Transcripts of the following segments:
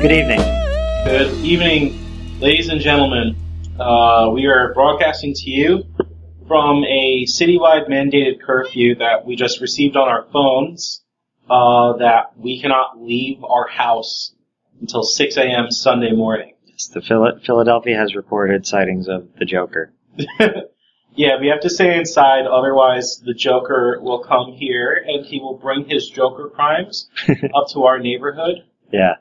Good evening. Good evening, ladies and gentlemen. Uh, we are broadcasting to you from a citywide mandated curfew that we just received on our phones. Uh, that we cannot leave our house until 6 a.m. Sunday morning. Yes, the Phila- Philadelphia has reported sightings of the Joker. Yeah, we have to stay inside, otherwise the Joker will come here and he will bring his Joker crimes up to our neighborhood. Yeah.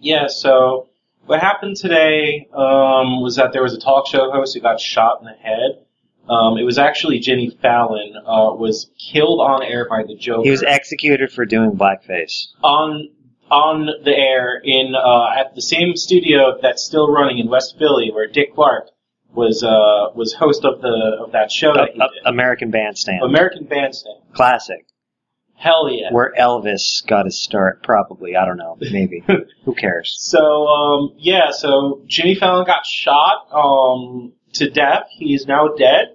Yeah, so what happened today um, was that there was a talk show host who got shot in the head. Um, it was actually Jimmy Fallon uh, was killed on air by the Joker. He was executed for doing blackface. on on the air in uh, at the same studio that's still running in West Philly, where Dick Clark was uh, was host of the of that show that a- did. American Bandstand. American Bandstand. Classic. Hell yeah. Where Elvis got his start, probably. I don't know. Maybe. Who cares? So um, yeah, so Jimmy Fallon got shot um, to death. He is now dead.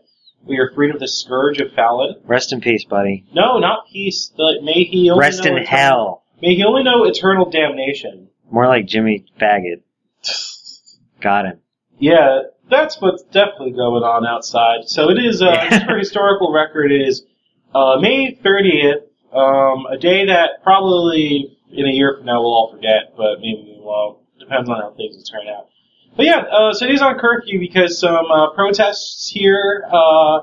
We are freed of the scourge of Fallon. Rest in peace, buddy. No, not peace. The, may he only Rest in eternal- hell. May he only know eternal damnation. More like Jimmy Faggot. Got him. Yeah, that's what's definitely going on outside. So it is, uh, just for historical record, it is uh, May 30th, um, a day that probably in a year from now we'll all forget, but maybe we won't. Depends on how things turn out. But yeah, uh, so it is on curfew because some uh, protests here uh,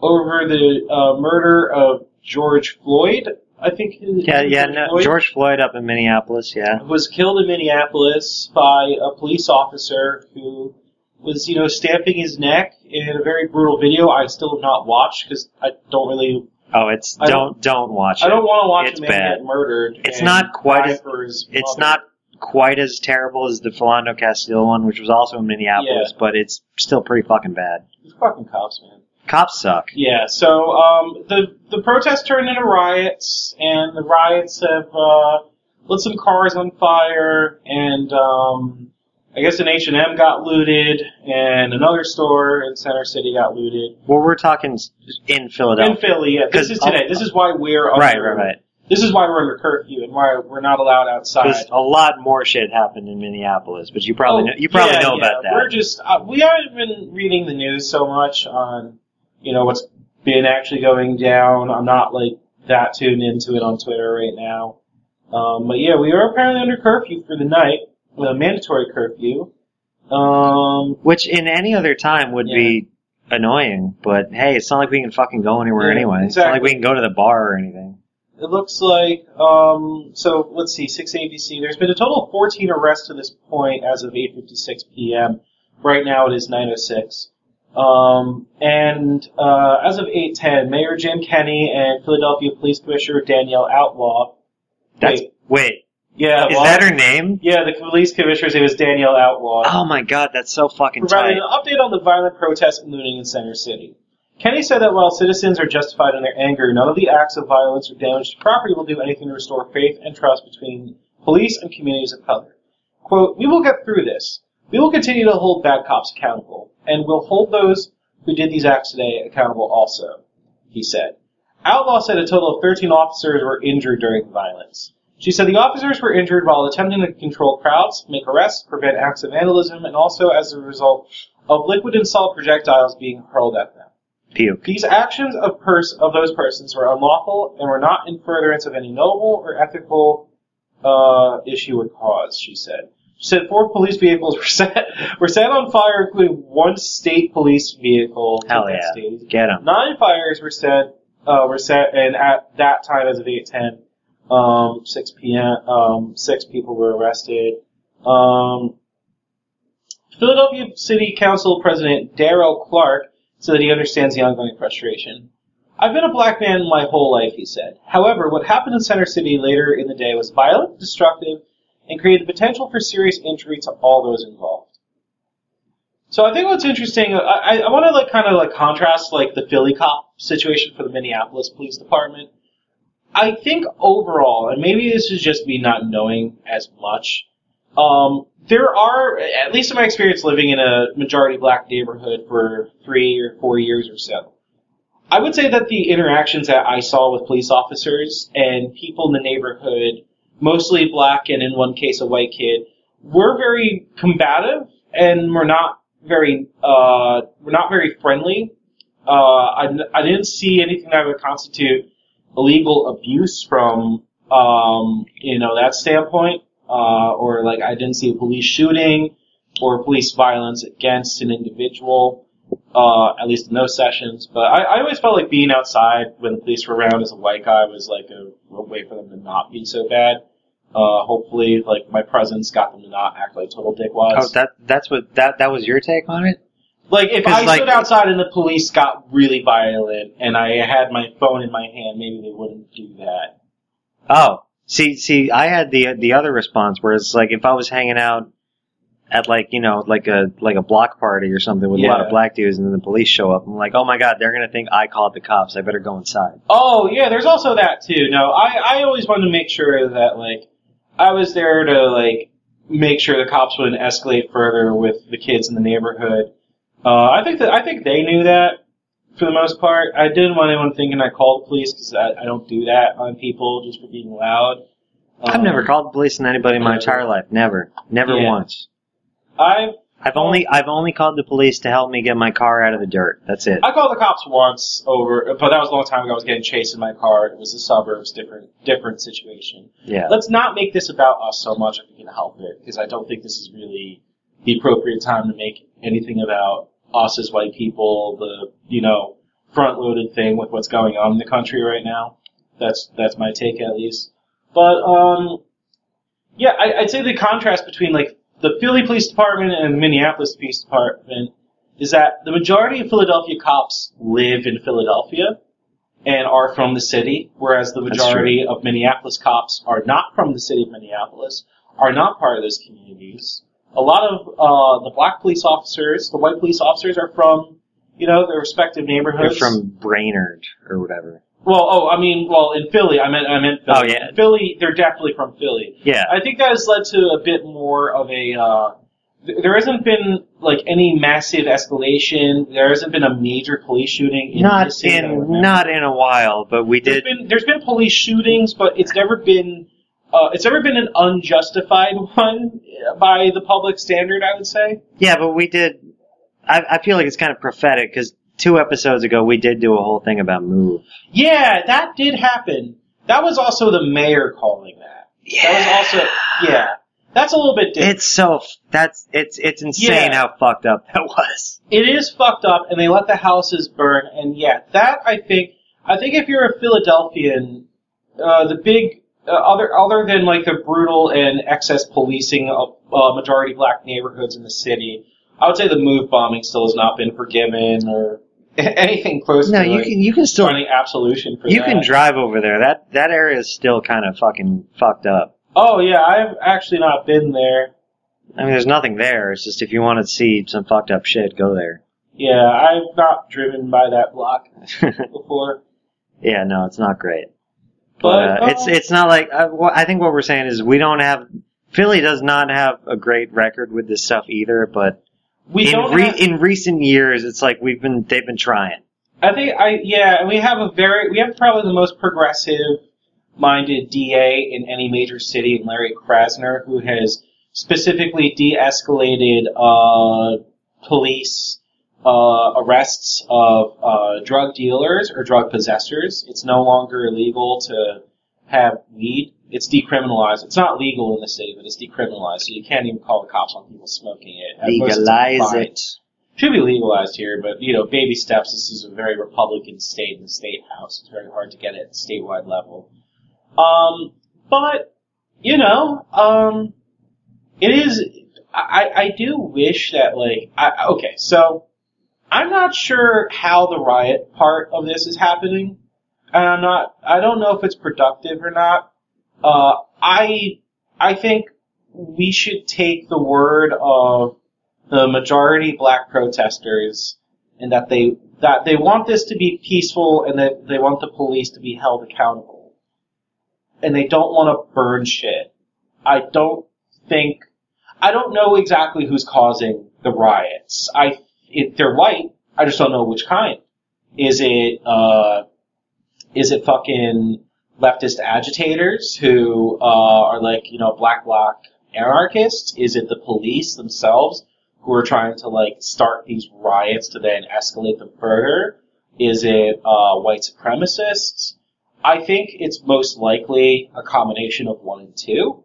over the uh, murder of George Floyd. I think. Yeah, yeah, George no, Floyd? George Floyd up in Minneapolis, yeah. was killed in Minneapolis by a police officer who was, you know, stamping his neck in a very brutal video. I still have not watched because I don't really, Oh, it's, I don't, don't watch it. I don't want to watch It's a man bad. get murdered. It's not quite as- It's not quite as terrible as the Philando Castile one, which was also in Minneapolis, Yeah. but it's still pretty fucking bad. These fucking cops, man. Cops suck. Yeah, so um, the the protests turned into riots, and the riots have uh, lit some cars on fire, and um, I guess an H and M got looted, and another store in Center City got looted. Well, we're talking in Philadelphia. In Philly, yeah. This is today. This is why we're under, Right, right, right. This is why we're under curfew and why we're not allowed outside. A lot more shit happened in Minneapolis, but you probably Oh, know, you probably yeah, know yeah. about that. We're just uh, we haven't been reading the news so much on you know what's been actually going down. I'm not like that tuned into it on Twitter right now. Um, but yeah, we are apparently under curfew for the night, a mandatory curfew. Um, Which in any other time would be annoying, but hey, it's not like we can fucking go anywhere Yeah, anyway. It's not like we can go to the bar or anything. It looks like, um, so let's see, 6 ABC. There's been a total of 14 arrests to this point as of 8.56 p.m. Right now it is 9.06. Um, and, uh, as of 8.10, Mayor Jim Kenney and Philadelphia Police Commissioner Danielle Outlaw. That's Wait, wait, yeah, is well, that her name? Yeah, the police commissioner's name is Danielle Outlaw. Oh my god, that's so fucking provided tight. an update on the violent protests and looting in Center City. Kenney said that while citizens are justified in their anger, none of the acts of violence or damage to property will do anything to restore faith and trust between police and communities of color. Quote, we will get through this. We will continue to hold bad cops accountable, and we'll hold those who did these acts today accountable also, he said. Outlaw said a total of 13 officers were injured during the violence. She said the officers were injured while attempting to control crowds, make arrests, prevent acts of vandalism, and also as a result of liquid and solid projectiles being hurled at them. Puke. These actions of, pers- of those persons were unlawful and were not in furtherance of any noble or ethical uh, issue or cause, she said. She said four police vehicles were set were set on fire, including one state police vehicle. Hell yeah. state. Get him. Nine fires were set uh, were set, and at that time, as of eight ten, um, six p.m. Um, six people were arrested. Um, Philadelphia City Council President Darrell Clarke said that he understands the ongoing frustration. I've been a black man my whole life, he said. However, what happened in Center City later in the day was violent, destructive, and created the potential for serious injury to all those involved. So I think what's interesting, I, I, want to like kind of like contrast like the Philly cop situation for the Minneapolis Police Department. I think overall, and maybe this is just me not knowing as much, Um, there are, at least in my experience living in a majority black neighborhood for three or four years or so, I would say that the interactions that I saw with police officers and people in the neighborhood, mostly black and in one case a white kid, were very combative and were not very, uh, were not very friendly. Uh, I, I didn't see anything that would constitute illegal abuse from, um, you know, that standpoint uh, or like I didn't see a police shooting or police violence against an individual, uh, at least in those sessions. But I, I always felt like being outside when the police were around as a white guy was like a, a way for them to not be so bad. Uh, hopefully, like my presence got them to not act like total dickwads. Oh, that that's what that that was your take on it. Like if I like- stood outside and the police got really violent and I had my phone in my hand, maybe they wouldn't do that. Oh, see, see, I had the the other response where it's like if I was hanging out at like you know like a like a block party or something with a lot of black dudes and then the police show up, I'm like, oh my god, they're gonna think I called the cops. I better go inside. Oh yeah, there's also that too. No, I I always wanted to make sure that like I was there to like make sure the cops wouldn't escalate further with the kids in the neighborhood. Uh, I think that I think they knew that for the most part. I didn't want anyone thinking I called the police because I, I don't do that on people just for being loud. I've Um, never called the police on anybody in my entire life. Never, never Yeah. once. I've I've only I've only called the police to help me get my car out of the dirt. That's it. I called the cops once over, but that was a long time ago. I was getting chased in my car. It was the suburbs, different different situation. Yeah. let's not make this about us so much if we can help it, because I don't think this is really the appropriate time to make anything about us as white people, the, you know, front loaded thing with what's going on in the country right now. That's, that's my take at least. But, um, yeah, I, I'd say the contrast between like the Philly Police Department and Minneapolis Police Department is that the majority of Philadelphia cops live in Philadelphia and are from the city, whereas the majority of Minneapolis cops are not from the city of Minneapolis, are not part of those communities. A lot of uh, the black police officers, the white police officers, are from you know their respective neighborhoods. They're from Brainerd or whatever. well, oh, I mean, well, in Philly, I meant I meant Philly. Oh, yeah. In Philly, they're definitely from Philly. Yeah. I think that has led to a bit more of a. Uh, th- there hasn't been like any massive escalation. There hasn't been a major police shooting in Not city that I remember. in not in a while, but we There's did. been there's been police shootings, but it's never been uh, it's ever been an unjustified one by the public standard. I would say. Yeah, but we did. I, I feel like it's kind of prophetic because two episodes ago we did do a whole thing about move. Yeah, that did happen. That was also the mayor calling that. Yeah. That was also yeah. That's a little bit different. It's so that's it's it's insane Yeah. how fucked up that was. it is fucked up, and they let the houses burn. And yeah, that I think I think if you're a Philadelphian, uh, the big uh, other other than like the brutal and excess policing of uh, majority black neighborhoods in the city, I would say the move bombing still has not been forgiven or anything close No, to you like, can you can still finding absolution for you that. can drive over there. That that area is still kind of fucking fucked up. oh yeah, I've actually not been there. I mean, there's nothing there. It's just if you want to see some fucked up shit, go there. Yeah, I've not driven by that block before. yeah, no, it's not great. But, But, uh, it's um, it's not like uh, wha- I think what we're saying is we don't have Philly does not have a great record with this stuff either. But We in re- have- in recent years, it's like we've been they've been trying. I think I yeah, we have a very we have probably the most progressive minded DA in any major city, and Larry Krasner, who has specifically de-escalated uh, police uh, arrests of uh, drug dealers or drug possessors. It's no longer illegal to have weed. It's decriminalized. It's not legal in the city, but it's decriminalized, so you can't even call the cops on people smoking it. At most, it's a Legalize it. should be legalized here, but you know, baby steps. This is a very Republican state in the state house. It's very hard to get it at statewide level. Um, but you know, um, it is. I I do wish that like I okay, so I'm not sure how the riot part of this is happening, and I'm not. I don't know if it's productive or not. Uh, I I think we should take the word of the majority black protesters and that they that they want this to be peaceful and that they want the police to be held accountable. And they don't want to burn shit. I don't think I don't know exactly who's causing the riots. I if they're white, I just don't know which kind. Is it uh, is it fucking leftist agitators who uh, are like you know black bloc anarchists? Is it the police themselves who are trying to like start these riots to then escalate them further? Is it uh, white supremacists? I think it's most likely a combination of one and two.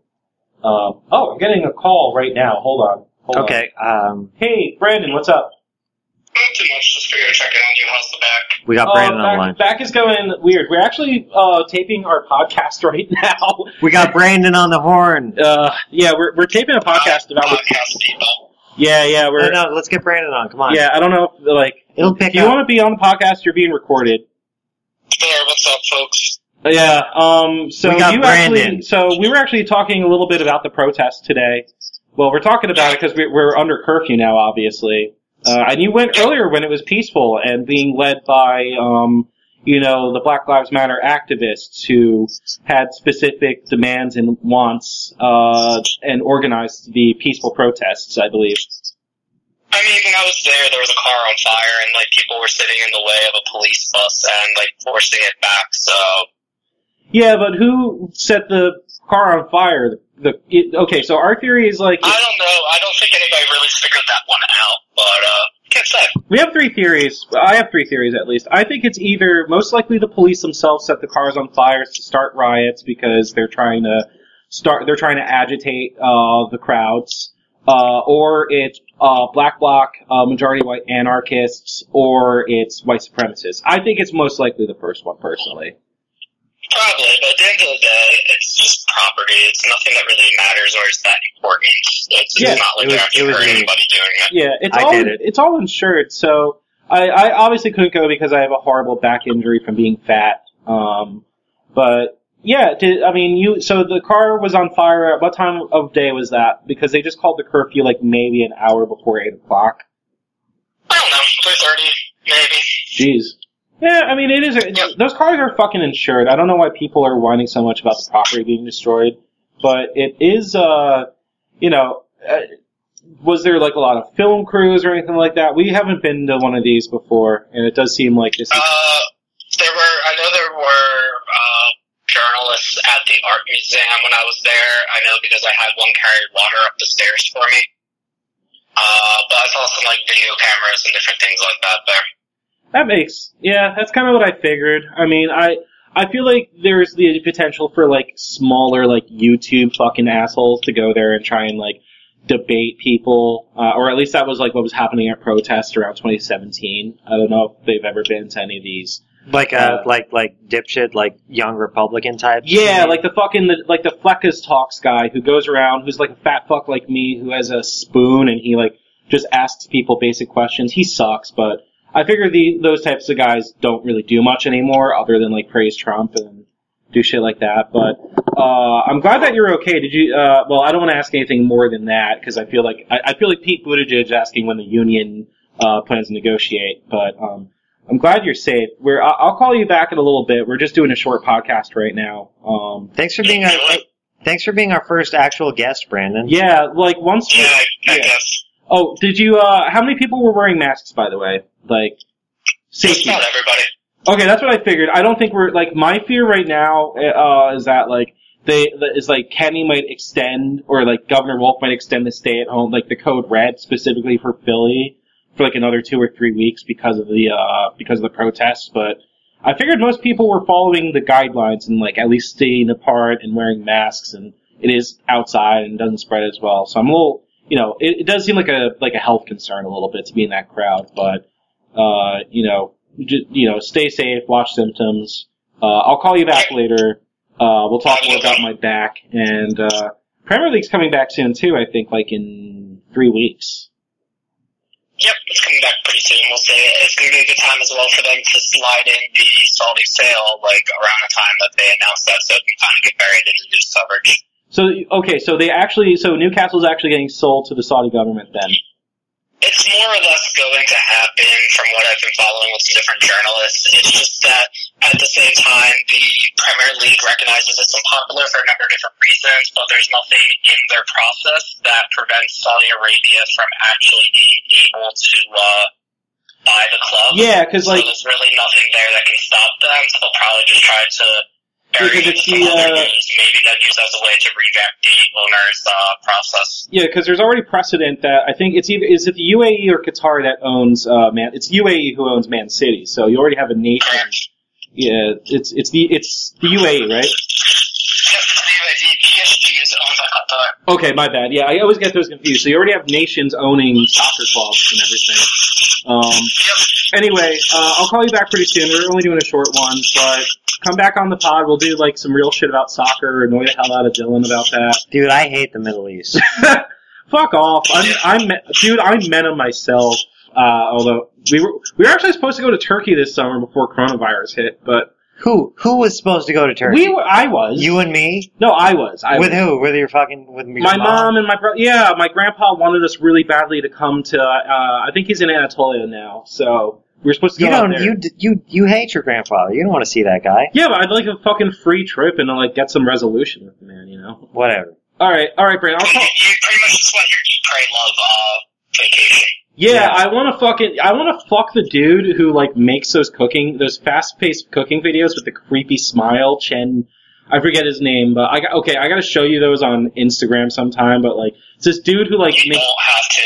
Um, oh, I'm getting a call right now. Hold on. Hold on. Okay. Um, Hey, Brandon, what's up? Not too much, just figured checking on you. How's the back? we got Uh, Brandon back, online. back is going weird. We're actually uh, taping our podcast right now. We got Brandon on the horn. Uh, yeah, we're we're taping a podcast about. podcast people. Yeah, yeah, we're. no, let's get Brandon on. Come on. Yeah, I don't know if like. It'll pick If you up. want to be on the podcast, you're being recorded. There, what's up, folks? Yeah. Um. So We got you Brandon. actually. So we were actually talking a little bit about the protest today. Well, we're talking about it because we, we're under curfew now, obviously. Uh, and you went earlier when it was peaceful and being led by, um, you know, the Black Lives Matter activists who had specific demands and wants, uh, and organized the peaceful protests, I believe. I mean, when I was there, there was a car on fire, and like people were sitting in the way of a police bus and like forcing it back. So Yeah, but who set the car on fire? The, it, okay, so our theory is like I don't know. I don't think anybody really figured that one out, but uh. We have three theories. I have three theories at least. I think it's either most likely the police themselves set the cars on fire to start riots because they're trying to start. They're trying to agitate uh, the crowds, uh, or it's uh, black bloc, uh, majority white anarchists, or it's white supremacists. I think it's most likely the first one, personally. Probably, but at the end of the day, it's just property. It's nothing that really matters or is that important. It's, it's Yeah, not like it was- they're actually it was hurting anybody doing it. Yeah, it's I all did it. it's all insured. So I, I obviously couldn't go because I have a horrible back injury from being fat. Um, but yeah, did, I mean you? So the car was on fire. At what time of day was that? Because they just called the curfew like maybe an hour before eight o'clock. I don't know, three thirty maybe. Jeez. Yeah, I mean it is. Those cars are fucking insured. I don't know why people are whining so much about the property being destroyed, but it is. Uh, you know. Uh, was there like a lot of film crews or anything like that? We haven't been to one of these before, and it does seem like this is. Uh, there were, I know there were, uh, journalists at the art museum when I was there. I know because I had one carry water up the stairs for me. Uh, but I saw some like video cameras and different things like that there. That makes yeah, that's kind of what I figured. I mean, I I feel like there's the potential for like smaller like YouTube fucking assholes to go there and try and like debate people, uh, or at least that was like what was happening at protests around 2017. I don't know if they've ever been to any of these. Like Uh, a like like dipshit like young Republican type. Yeah, like the fucking the, like the Fleccas talks guy who goes around who's like a fat fuck like me who has a spoon and he like just asks people basic questions. He sucks, but I figure the those types of guys don't really do much anymore other than like praise Trump and do shit like that. But uh, I'm glad that you're okay. Did you? Uh, well, I don't want to ask anything more than that because I feel like I, I feel like Pete Buttigieg asking when the union uh, plans to negotiate. But um, I'm glad you're safe. We're I- I'll call you back in a little bit. We're just doing a short podcast right now. Um, Thanks for being our thanks for being our first actual guest, Brandon. yeah, like once. Yeah, I, I Yeah. guess. Oh, did you? Uh, how many people were wearing masks, by the way? Like safety. not everybody. Okay, that's what I figured. I don't think we're like my fear right now uh, is that like they is like Kenney might extend or like Governor Wolf might extend the stay at home like the code red specifically for Philly for like another two or three weeks because of the uh because of the protests. But I figured most people were following the guidelines and like at least staying apart and wearing masks and it is outside and doesn't spread as well. So I'm a little you know it, it does seem like a like a health concern a little bit to be in that crowd, but uh you know just, you know, stay safe, watch symptoms. Uh, I'll call you back later. Uh, we'll talk more about my back and, uh, Premier League's coming back soon too, I think, like in three weeks. Yep, it's coming back pretty soon. We'll see. It's going to be a good time as well for them to slide in the Saudi sale, like around the time that they announce that, so it can kind of get buried in the news coverage. So, okay, so they actually, so Newcastle's actually getting sold to the Saudi government then. It's more or less going to happen from what I've been following with some different journalists. It's just that at the same time, the Premier League recognizes it's unpopular for a number of different reasons, but there's nothing in their process that prevents Saudi Arabia from actually being able to uh, buy the club. Yeah, because so there's really nothing there that can stop them. So they'll probably just try to Because it it's in the, other uh, news. Maybe that use as a way to revamp the owner's uh, process. yeah, because there's already precedent that I think it's either is it the UAE or Qatar that owns uh, man. It's UAE who owns Man City, so you already have a nation. Correct. Yeah, it's it's the it's the UAE, right? Yep, the, the PSG is owned by Qatar. Okay, my bad. Yeah, I always get those confused. So you already have nations owning soccer clubs and everything. Um, Yep. anyway, uh, I'll call you back pretty soon. We're only doing a short one, but come back on the pod. We'll do like some real shit about soccer. Annoy the hell out of Dylan about that. Dude, I hate the Middle East. Fuck off. I'm, I'm, dude, I met him myself. Uh, although we were, we were actually supposed to go to Turkey this summer before coronavirus hit, but who who was supposed to go to Turkey? we, were, I was. you and me? no, I was. I with was. who? With your fucking with your My mom and my brother. Yeah, my grandpa wanted us really badly to come to. Uh, I think he's in Anatolia now, so we were supposed to go You out don't. there. You you you hate your grandfather. You don't want to see that guy. yeah, but I'd like a fucking free trip and to, like get some resolution with the man. You know. Whatever. All right, all right, Brandon. I'll You, call. you pretty much just want your eat, pray, love uh, vacation. Yeah, Yeah. I want to fucking. I want to fuck the dude who like makes those cooking, those fast-paced cooking videos with the creepy smile. Chen, I forget his name, but I got okay. I got to show you those on Instagram sometime. But like, it's this dude who like You makes. don't have to.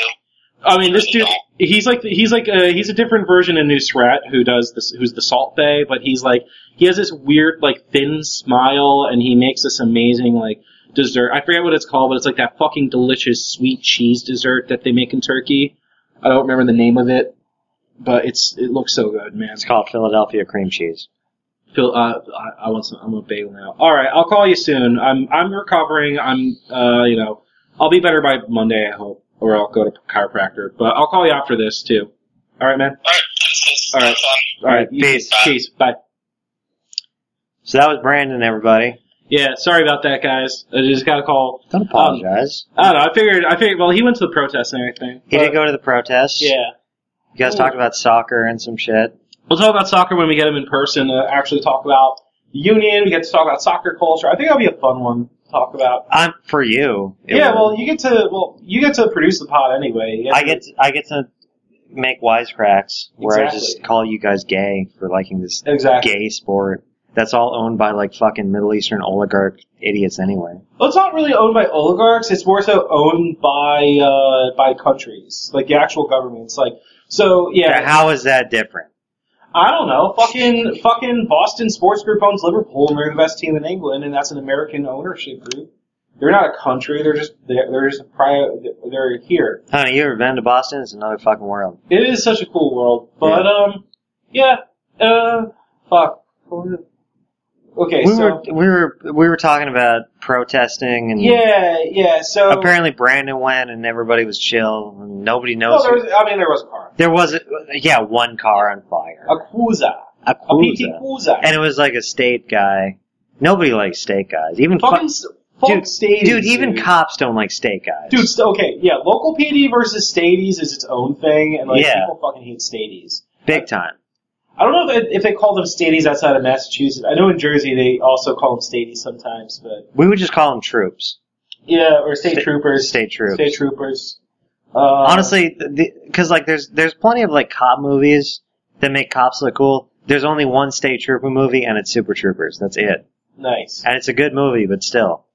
I mean, this dude, he's like, he's like, uh, he's a different version of Nusret who does this, who's the Salt Bae, but he's like, he has this weird, like, thin smile, and he makes this amazing, like, dessert. I forget what it's called, but it's like that fucking delicious sweet cheese dessert that they make in Turkey. I don't remember the name of it, but it's, it looks so good, man. It's called Philadelphia cream cheese. Phil, uh, I, I want some, I'm a bagel now. Alright, I'll call you soon. I'm, I'm recovering. I'm, uh, you know, I'll be better by Monday, I hope, or I'll go to chiropractor, but I'll call you after this, too. Alright, man? Alright, this is All right. have fun. All right, Peace. Peace. Bye. So that was Brandon, everybody. Yeah, sorry about that, guys. I just got a call. Don't um, apologize. I don't know. I figured. I figured. Well, he went to the protest and everything. he did go to the protest. Yeah. You guys talked about soccer and some shit. We'll talk about soccer when we get him in person. To actually talk about the union. We get to talk about soccer culture. I think that'll be a fun one to talk about. I'm for you. yeah. will. Well, you get to. Well, you get to produce the pod anyway. You I get to, I get to make wisecracks where I just call you guys gay for liking this exactly. gay sport. That's all owned by like fucking Middle Eastern oligarch idiots anyway. Well, it's not really owned by oligarchs. It's more so owned by uh, by countries, like the actual governments. Like so. Yeah. How is that different? I don't know. Fucking fucking Boston Sports Group owns Liverpool, and they're the best team in England, and that's an American ownership group. They're not a country. They're just they're, they're just a prior. They're here. Honey, you ever been to Boston? It's another fucking world. It is such a cool world, but um, yeah. Uh, fuck. What was it? Okay, we so were we were we were talking about protesting and yeah, yeah. So apparently Brandon went and everybody was chill and nobody knows. well, was. I mean, there was a car, there was a, yeah one car on fire, a Cruza, a a PT Cruiser. And it was like a state guy. Nobody likes state guys. Even fucking fuck dude, stadies, dude, even cops don't like state guys. Dude, st- okay, yeah, local PD versus stadies is its own thing, and like Yeah. people fucking hate stadies. big time. I don't know if, if they call them stadies outside of Massachusetts. I know in Jersey they also call them stadies sometimes, but We would just call them troops. yeah, or state Sta- troopers, State troops. state troopers. Uh, Honestly, because like there's there's plenty of like cop movies that make cops look cool. There's only one state trooper movie, and it's Super Troopers. That's it, nice. and it's a good movie, but still.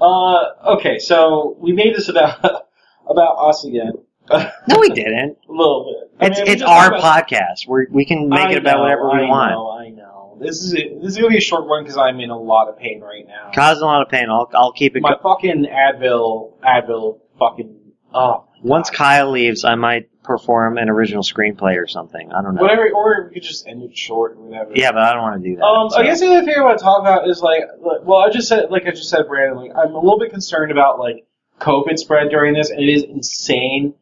Uh, okay, so we made this about about us again. A No, we didn't. A little bit. I It's mean, it's our about- podcast. We we can make I it about know, whatever we I want. Know, I know. This is this is gonna be a short one because I'm in a lot of pain right now. Causing a lot of pain. I'll I'll keep it. My Go- fucking Advil, Advil, fucking. Oh, Once Kyle leaves, I might perform an original screenplay or something. I don't know. whatever, or we could just end it short or whatever. Yeah, but I don't want to do that. Um, so. I guess the other thing I want to talk about is like, like- well, I just said, like I just said, Brandon, like I'm a little bit concerned about like COVID spread during this, and it is insane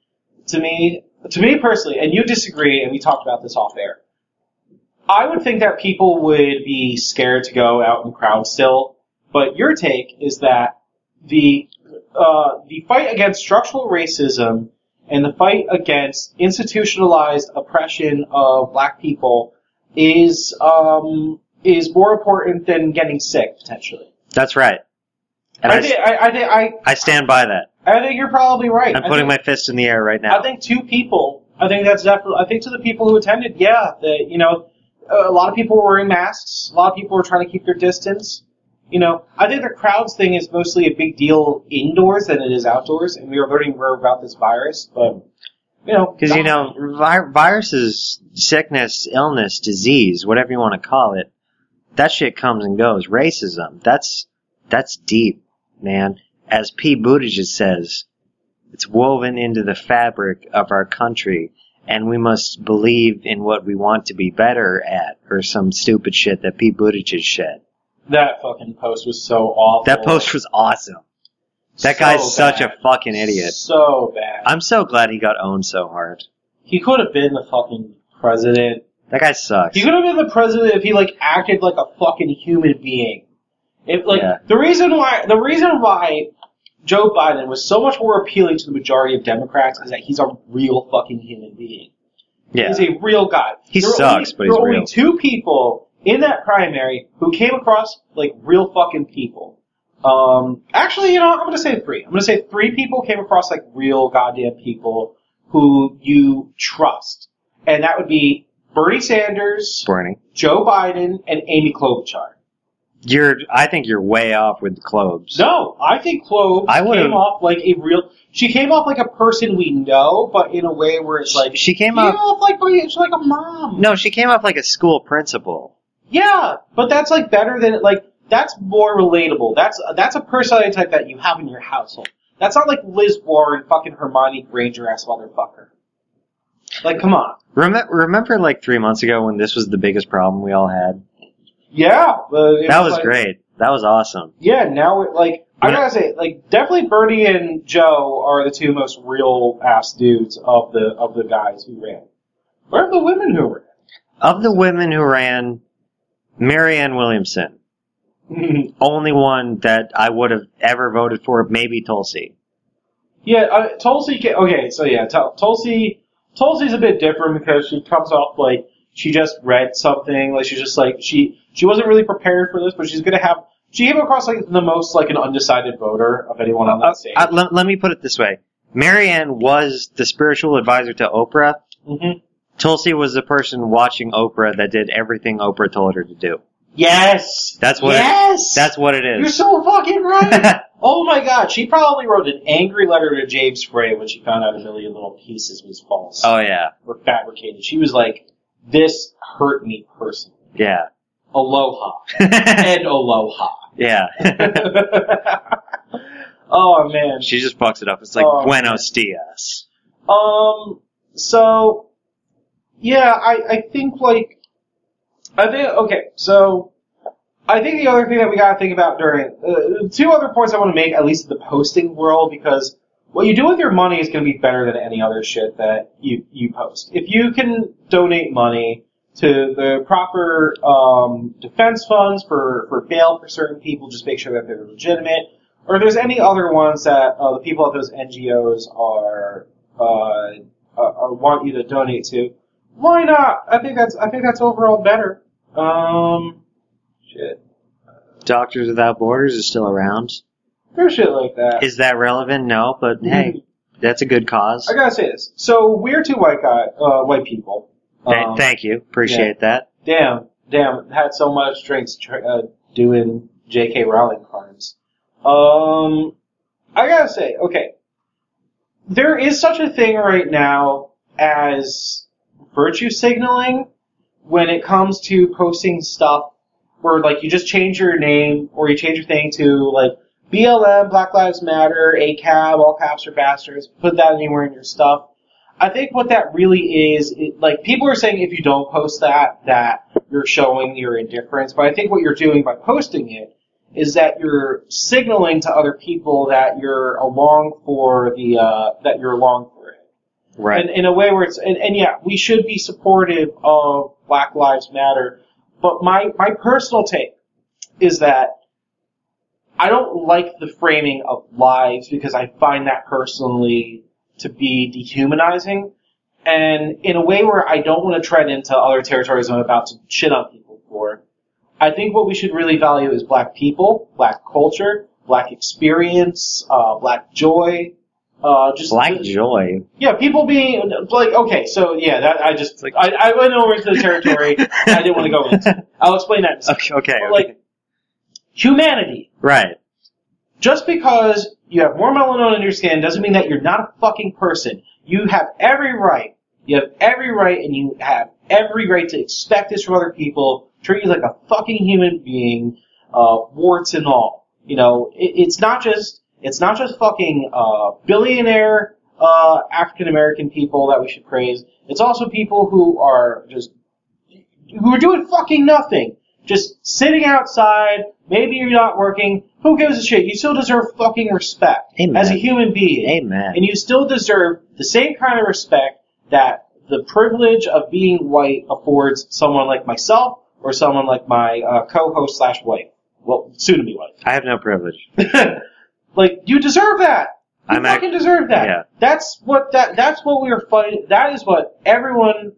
to me, to me personally. And you disagree, and we talked about this off air. I would think that people would be scared to go out in crowds still, but your take is that the uh, the fight against structural racism and the fight against institutionalized oppression of black people is um, is more important than getting sick potentially. That's right. And I, I, think I, I think I, I stand by that. I think you're probably right. I'm putting think, my fist in the air right now. I think two people. I think that's definitely. I think to the people who attended, yeah, that you know, a lot of people were wearing masks. A lot of people were trying to keep their distance. You know, I think the crowds thing is mostly a big deal indoors than it is outdoors, and we are learning more about this virus. But you know, Because you know, vi- viruses, sickness, illness, disease, whatever you want to call it, that shit comes and goes. Racism, that's that's deep, man. As P. Buttigieg says, it's woven into the fabric of our country, and we must believe in what we want to be better at, or some stupid shit that P. Buttigieg said. that fucking post was so awful. That post was awesome. That So guy's such a fucking idiot. So bad. I'm so glad he got owned so hard. he could have been the fucking president. That guy sucks. He could have been the president if he like acted like a fucking human being. If like Yeah. the reason why the reason why Joe Biden was so much more appealing to the majority of Democrats is that he's a real fucking human being. Yeah. He's a real guy. He There were sucks, only, but there he's were real. only two people in that primary who came across like real fucking people. Um, actually, you know, I'm gonna say three. I'm gonna say three people came across like real goddamn people who you trust, and that would be Bernie Sanders, Bernie. Joe Biden, and Amy Klobuchar. You're, I think you're way off with the Clobes. No, I think Clove I would've- came off like a real. She came off like a person we know, but in a way where it's like she came off. off like she's like a mom. No, she came off like a school principal. Yeah, but that's like better than like that's more relatable. That's that's a personality type that you have in your household. That's not like Liz Warren, fucking Hermione Granger ass motherfucker. Like, come on. Remember, remember, like three months ago when this was the biggest problem we all had. Yeah, That was like- great. That was awesome. Yeah, now it like I Yeah. gotta say, like definitely Bernie and Joe are the two most real ass dudes of the of the guys who ran. Where are the women who ran? Of the women who ran, Marianne Williamson, only one that I would have ever voted for, maybe Tulsi. Yeah, uh, Tulsi. Okay, so yeah, Tul- Tulsi. Tulsi's a bit different because she comes off like she just read something. Like she's just like she she wasn't really prepared for this, but she's gonna have. She came across like the most like an undecided voter of anyone on that stage. Uh, let, let me put it this way. Marianne was the spiritual advisor to Oprah. hmm Tulsi was the person watching Oprah that did everything Oprah told her to do. Yes, That's what it- Yes, That's what it You're so fucking right. oh my god, she probably wrote an angry letter to James Frey when she found out a million little pieces was false oh yeah, Were fabricated. She was like, "This hurt me personally." yeah, Aloha and aloha. yeah. oh man. she just fucks it up. It's like Oh, Buenos dias. Um. So, yeah, I I think like I think okay. So I think the other thing that we gotta think about during uh, two other points I want to make at least in the posting world because what you do with your money is going to be better than any other shit that you you post. If you can donate money to the proper um, defense funds for for bail for certain people, just make sure that they're legitimate. Or if there's any other ones that uh, the people at those NGOs are uh, uh, or want you to donate to, why not? I think that's I think that's overall better. Um, shit, Doctors Without Borders is still around. there's shit like that. Is that relevant? No, but hey, that's a good cause. I gotta say this. So we're two white guy, uh, white people. Um, Thank you. Appreciate that. Damn, damn, had so much drinks tr- uh, doing J.K. Rowling crimes. Um, I gotta say, okay, there is such a thing right now as virtue signaling when it comes to posting stuff where like you just change your name or you change your thing to like BLM, Black Lives Matter, ACAB, all caps are bastards, put that anywhere in your stuff. I think what that really is, it, like people are saying if you don't post that, that you're showing your indifference. But I think what you're doing by posting it is that you're signaling to other people that you're along for the uh, that you're along for it. Right. In, in a way where it's and, and yeah, we should be supportive of Black Lives Matter. But my my personal take is that I don't like the framing of lives because I find that personally to be dehumanizing. And in a way where I don't want to tread into other territories I'm about to shit on people for, I think what we should really value is black people, black culture, black experience, uh, black joy. Uh, just Black joy. yeah, people being like okay, so yeah, that I just like I, I went over into the territory I didn't want to go into. I'll explain that. In a second. Okay, okay. But, like humanity, right. just because you have more melanoma in your skin doesn't mean that you're not a fucking person. You have every right. You have every right, and you have every right to expect this from other people. Treat you like a fucking human being, uh, warts and all. You know, it, it's not just it's not just fucking uh, billionaire uh, African American people that we should praise. It's also people who are just who are doing fucking nothing, just sitting outside. Maybe you're not working. Who gives a shit? You still deserve fucking respect Amen. as a human being, Amen. and you still deserve the same kind of respect that the privilege of being white affords someone like myself or someone like my uh, co-host slash wife. Well, soon to be wife. I have no privilege. like you deserve that. You I'm fucking deserve that. yeah. That's what that. That's what we are fighting. That is what everyone,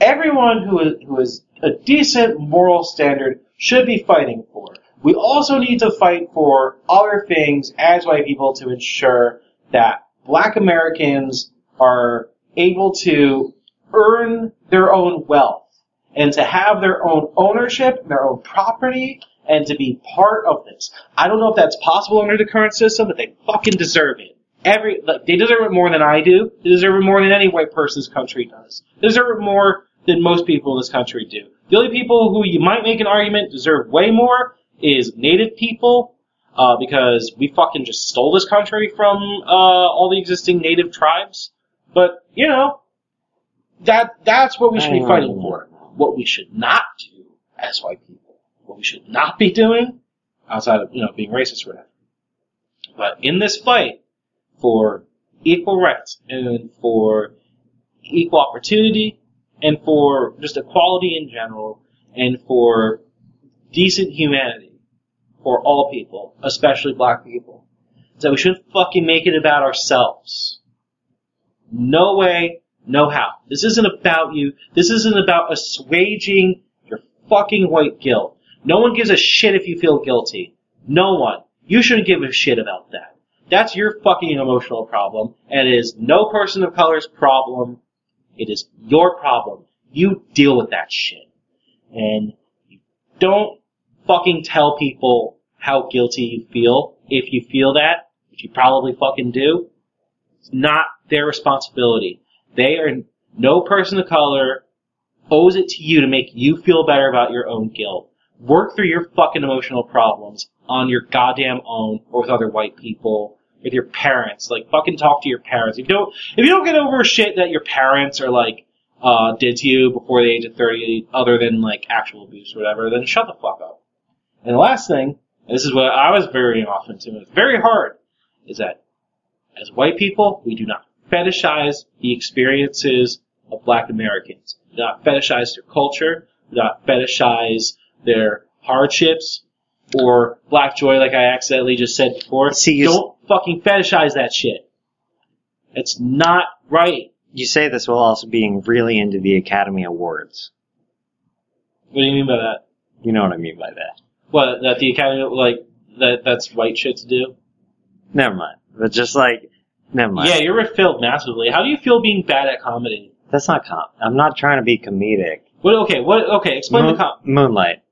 everyone who is who is a decent moral standard should be fighting for. We also need to fight for other things as white people to ensure that Black Americans are able to earn their own wealth and to have their own ownership, their own property, and to be part of this. I don't know if that's possible under the current system, but they fucking deserve it. Every like, they deserve it more than I do. They deserve it more than any white person's country does. They deserve it more than most people in this country do. The only people who you might make an argument deserve way more is Native people, uh, because we fucking just stole this country from uh, all the existing Native tribes. But you know, that that's what we should be fighting for. What we should not do as white people, what we should not be doing, outside of you know being racist or whatever. But in this fight for equal rights and for equal opportunity and for just equality in general and for decent humanity for all people, especially black people, that we shouldn't fucking make it about ourselves. No way, no how. This isn't about you. This isn't about assuaging your fucking white guilt. No one gives a shit if you feel guilty. No one. You shouldn't give a shit about that. That's your fucking emotional problem, and it is no person of color's problem. It is your problem. You deal with that shit. And you don't fucking tell people how guilty you feel if you feel that, which you probably fucking do. It's not their responsibility. They are, no person of color owes it to you to make you feel better about your own guilt. Work through your fucking emotional problems on your goddamn own or with other white people, with your parents. Like fucking talk to your parents. If you don't, if you don't get over shit that your parents are like, uh, did to you before the age of 30, other than like actual abuse or whatever, then shut the fuck up. And the last thing, and this is what I was very often and it's very hard, is that as white people, we do not fetishize the experiences of black Americans. We do not fetishize their culture. We do not fetishize their hardships or black joy like I accidentally just said before. See, you- Don't fucking fetishize that shit. It's not right. You say this while also being really into the Academy Awards. What do you mean by that? You know what I mean by that. What, that the Academy, like, that that's white shit to do? Never mind. But just like, never mind. Yeah, you're refilled massively. How do you feel being bad at comedy? That's not com. I'm not trying to be comedic. What, okay, what, okay, explain Moon- the com, Moonlight.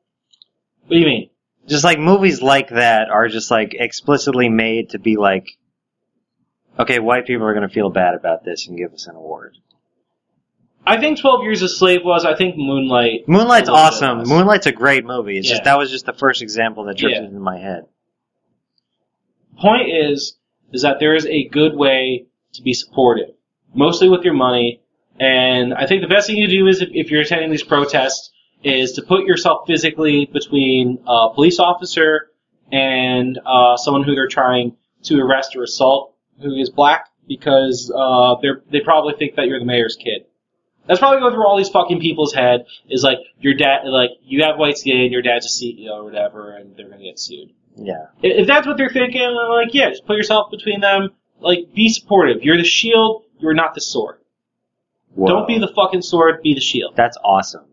what do you mean? Just like movies like that are just like explicitly made to be like, okay, white people are going to feel bad about this and give us an award. I think 12 Years a Slave was, I think Moonlight. Moonlight's A little bit awesome. Moonlight's a great movie. It's Yeah. just that was just the first example that drifted Yeah. into my head. Point is, is that there is a good way to be supportive, mostly with your money. And I think the best thing you do is if, if you're attending these protests is to put yourself physically between a police officer and uh, someone who they're trying to arrest or assault who is black because uh, they're they probably think that you're the mayor's kid. That's probably going through all these fucking people's head is like your dad like you have white skin, your dad's a CEO or whatever, and they're gonna get sued. Yeah. If if that's what they're thinking, like, yeah, just put yourself between them. Like, be supportive. You're the shield. You're not the sword. Whoa. Don't be the fucking sword. Be the shield. That's awesome.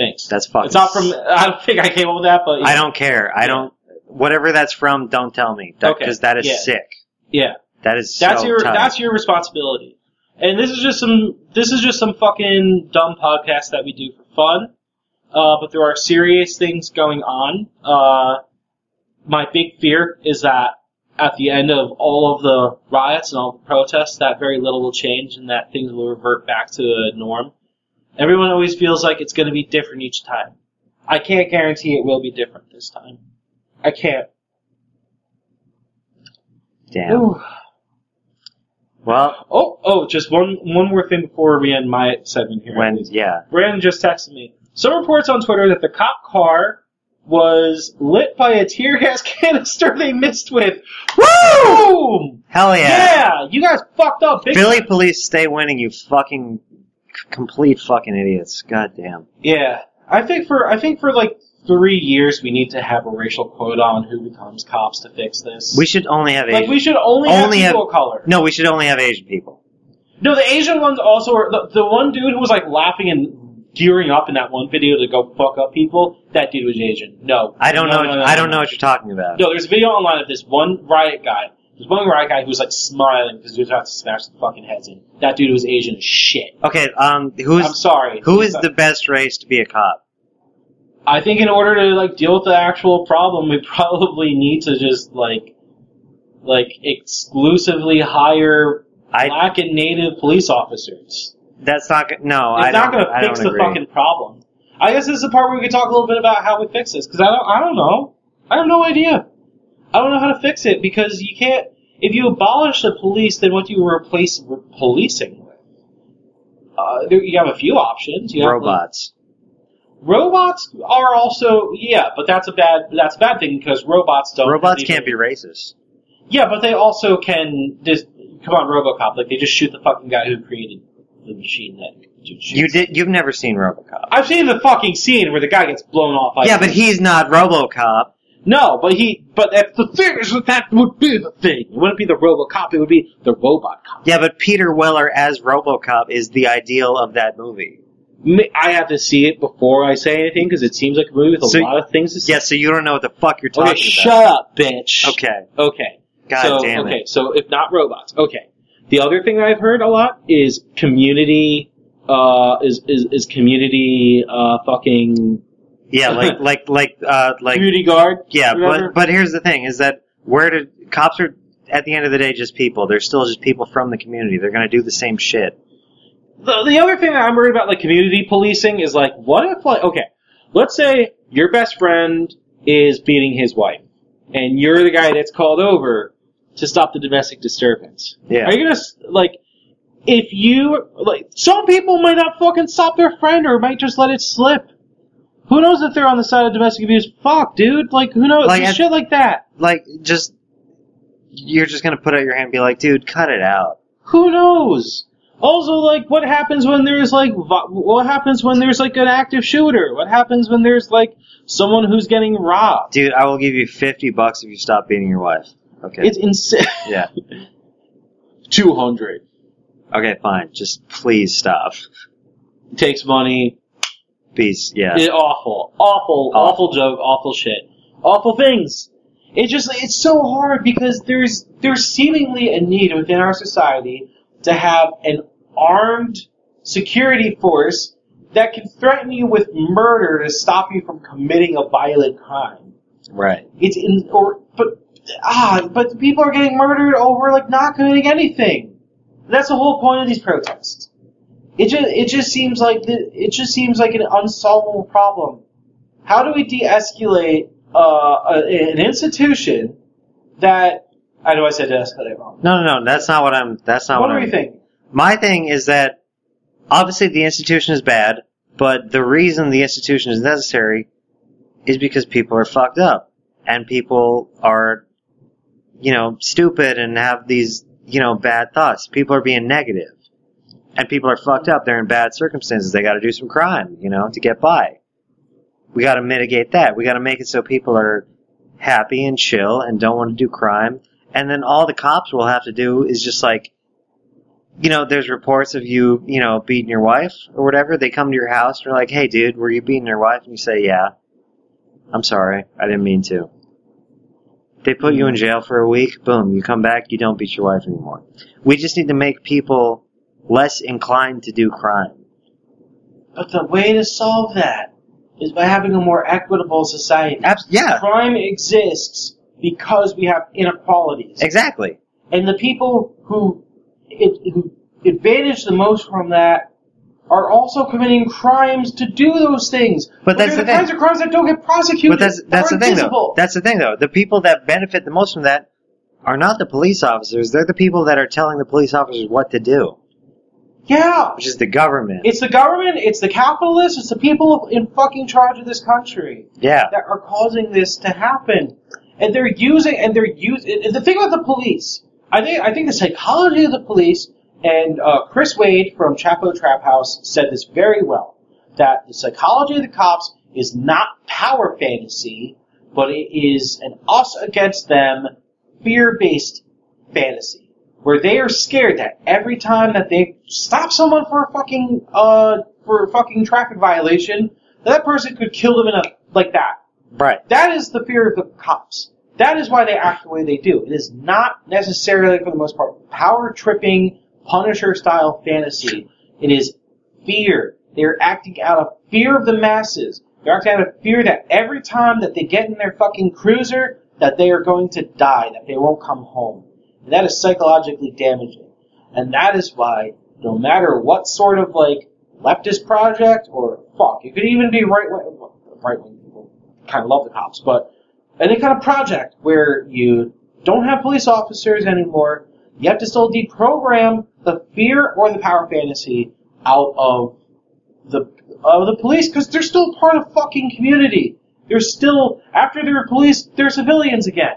Thanks. That's fucking. It's not from. I don't think I came up with that, but I don't care. I don't. Whatever that's from, don't tell me. Because that is yeah. sick. Yeah, That is that's so your tight. that's your responsibility. And this is just some this is just some fucking dumb podcast that we do for fun. Uh, but there are serious things going on. Uh, my big fear is that at the end of all of the riots and all the protests, that very little will change and that things will revert back to the norm. Everyone always feels like it's going to be different each time. I can't guarantee it will be different this time. I can't. Damn. Ooh. Well, Oh, oh, just one one more thing before we end my segment here. when yeah, Brandon just texted me. Some reports on Twitter that the cop car was lit by a tear gas canister they missed with. Woo! hell yeah. Yeah, you guys fucked up. Big Philly police stay winning. You fucking complete fucking idiots. God damn. Yeah, I think for I think for like three years we need to have a racial quota on who becomes cops to fix this. We should only have like we should only, Only have have- people of color. no, we should only have Asian people. No, the Asian ones also are the, the one dude who was like laughing and gearing up in that one video to go fuck up people. That dude was Asian. No, I don't No, know. no, no, I don't no. know what you're talking about. No, there's a video online of this one riot guy. There's one riot guy who was like smiling because he was about to smash the fucking heads in. That dude was Asian as shit. Okay, um, who's I'm sorry. who is the best race to be a cop? I think in order to like deal with the actual problem, we probably need to just like, like exclusively hire I. black and native police officers. That's not. go- No, It's I not don't. going I to fix don't the agree. fucking problem. I guess this is the part where we could talk a little bit about how we fix this because I don't. I don't know. I have no idea. I don't know how to fix it because you can't. If you abolish the police, then what do you replace re- policing with? Uh, there, you have a few options. You have, like, Robots. robots are also yeah, but that's a bad that's a bad thing because robots don't. Robots can't be racist. Yeah, but they also can just come on RoboCop. Like they just shoot the fucking guy who created the machine that. You did. You've never seen RoboCop. I've seen the fucking scene where the guy gets blown off. Like, yeah, but he's not RoboCop. No, but he, but that's the thing is that that would be the thing. It wouldn't be the RoboCop. It would be the robot cop. Yeah, but Peter Weller as RoboCop is the ideal of that movie. I have to see it before I say anything because it seems like a movie with a So- lot of things to say. Yeah, so you don't know what the fuck you're talking Okay, about. shut up, bitch. Okay. Okay. God so, damn it. okay, so if not robots, okay. The other thing that I've heard a lot is community, uh, is, is, is community, uh, fucking, Yeah, like like like uh like community guard. yeah, whatever. but but here's the thing: is that where did cops are at the end of the day just people? They're still just people from the community. They're gonna do the same shit. the, the other thing that I'm worried about, like community policing, is like, what if, like, okay, let's say your best friend is beating his wife, and you're the guy that's called over to stop the domestic disturbance. Yeah. Are you gonna like, if you like, some people might not fucking stop their friend or might just let it slip. Who knows if they're on the side of domestic abuse? Fuck, dude. Like, who knows? Like, shit like that. Like just you're just gonna put out your hand and be like, dude, cut it out. Who knows? Also, like, what happens when there's like, what happens when there's like an active shooter? What happens when there's like someone who's getting robbed? Dude, I will give you fifty bucks if you stop beating your wife. Okay. It's insane. yeah. Two hundred Okay, fine. Just please stop. takes money. Please, yeah. It, awful, awful, Awful. awful joke, awful shit, awful things. It just it's so hard because there's there's seemingly a need within our society to have an armed security force that can threaten you with murder to stop you from committing a violent crime. Right. It's in or but ah but people are getting murdered over like not committing anything. That's the whole point of these protests. It just it just seems like the, it just seems like an unsolvable problem. How do we de-escalate uh, a, an institution that I know I said de-escalate wrong. No, no, no. That's not what I'm. That's not what what, do I'm. you think? My thing is that obviously the institution is bad, but the reason the institution is necessary is because people are fucked up and people are, you know, stupid and have these, you know, bad thoughts. People are being negative, and people are fucked up. They're in bad circumstances. They got to do some crime, you know, to get by. We got to mitigate that. We got to make it so people are happy and chill and don't want to do crime. And then all the cops will have to do is just like you know, there's reports of you, you know, beating your wife or whatever. They come to your house and they're like, "Hey, dude, were you beating your wife?" And you say, "Yeah." I'm sorry, I didn't mean to. They put you in jail for a week. Boom, you come back. You don't beat your wife anymore. We just need to make people less inclined to do crime. But the way to solve that is by having a more equitable society. Abs- yeah, Crime exists because we have inequalities. exactly. And the people who, it, who advantage the most from that are also committing crimes to do those things. But that's they're the the kinds of crimes that don't get prosecuted. But that's that's the thing though. That's the thing though. The people that benefit the most from that are not the police officers. They're the people that are telling the police officers what to do, yeah. which is the government. It's the government, it's the capitalists, it's the people in fucking charge of this country yeah. that are causing this to happen. And they're using, and they're using, the thing about the police, I think, I think the psychology of the police, and uh, Chris Wade from Chapo Trap House said this very well, that the psychology of the cops is not power fantasy, but it is an us against them, fear-based fantasy, where they are scared that every time that they stop someone for a fucking, uh, for a fucking traffic violation, that person could kill them in a, like that. Right. That is the fear of the cops. That is why they act the way they do. It is not necessarily, for the most part, power tripping, Punisher style fantasy. It is fear. They are acting out of fear of the masses. They're acting out of fear that every time that they get in their fucking cruiser, that they are going to die, that they won't come home. And that is psychologically damaging. And that is why, no matter what sort of like leftist project or fuck, it could even be right wing, right wing people kind of love the cops, but any kind of project where you don't have police officers anymore, you have to still deprogram the fear or the power fantasy out of the of the police because they're still part of fucking community. They're still after they're police, they're civilians again.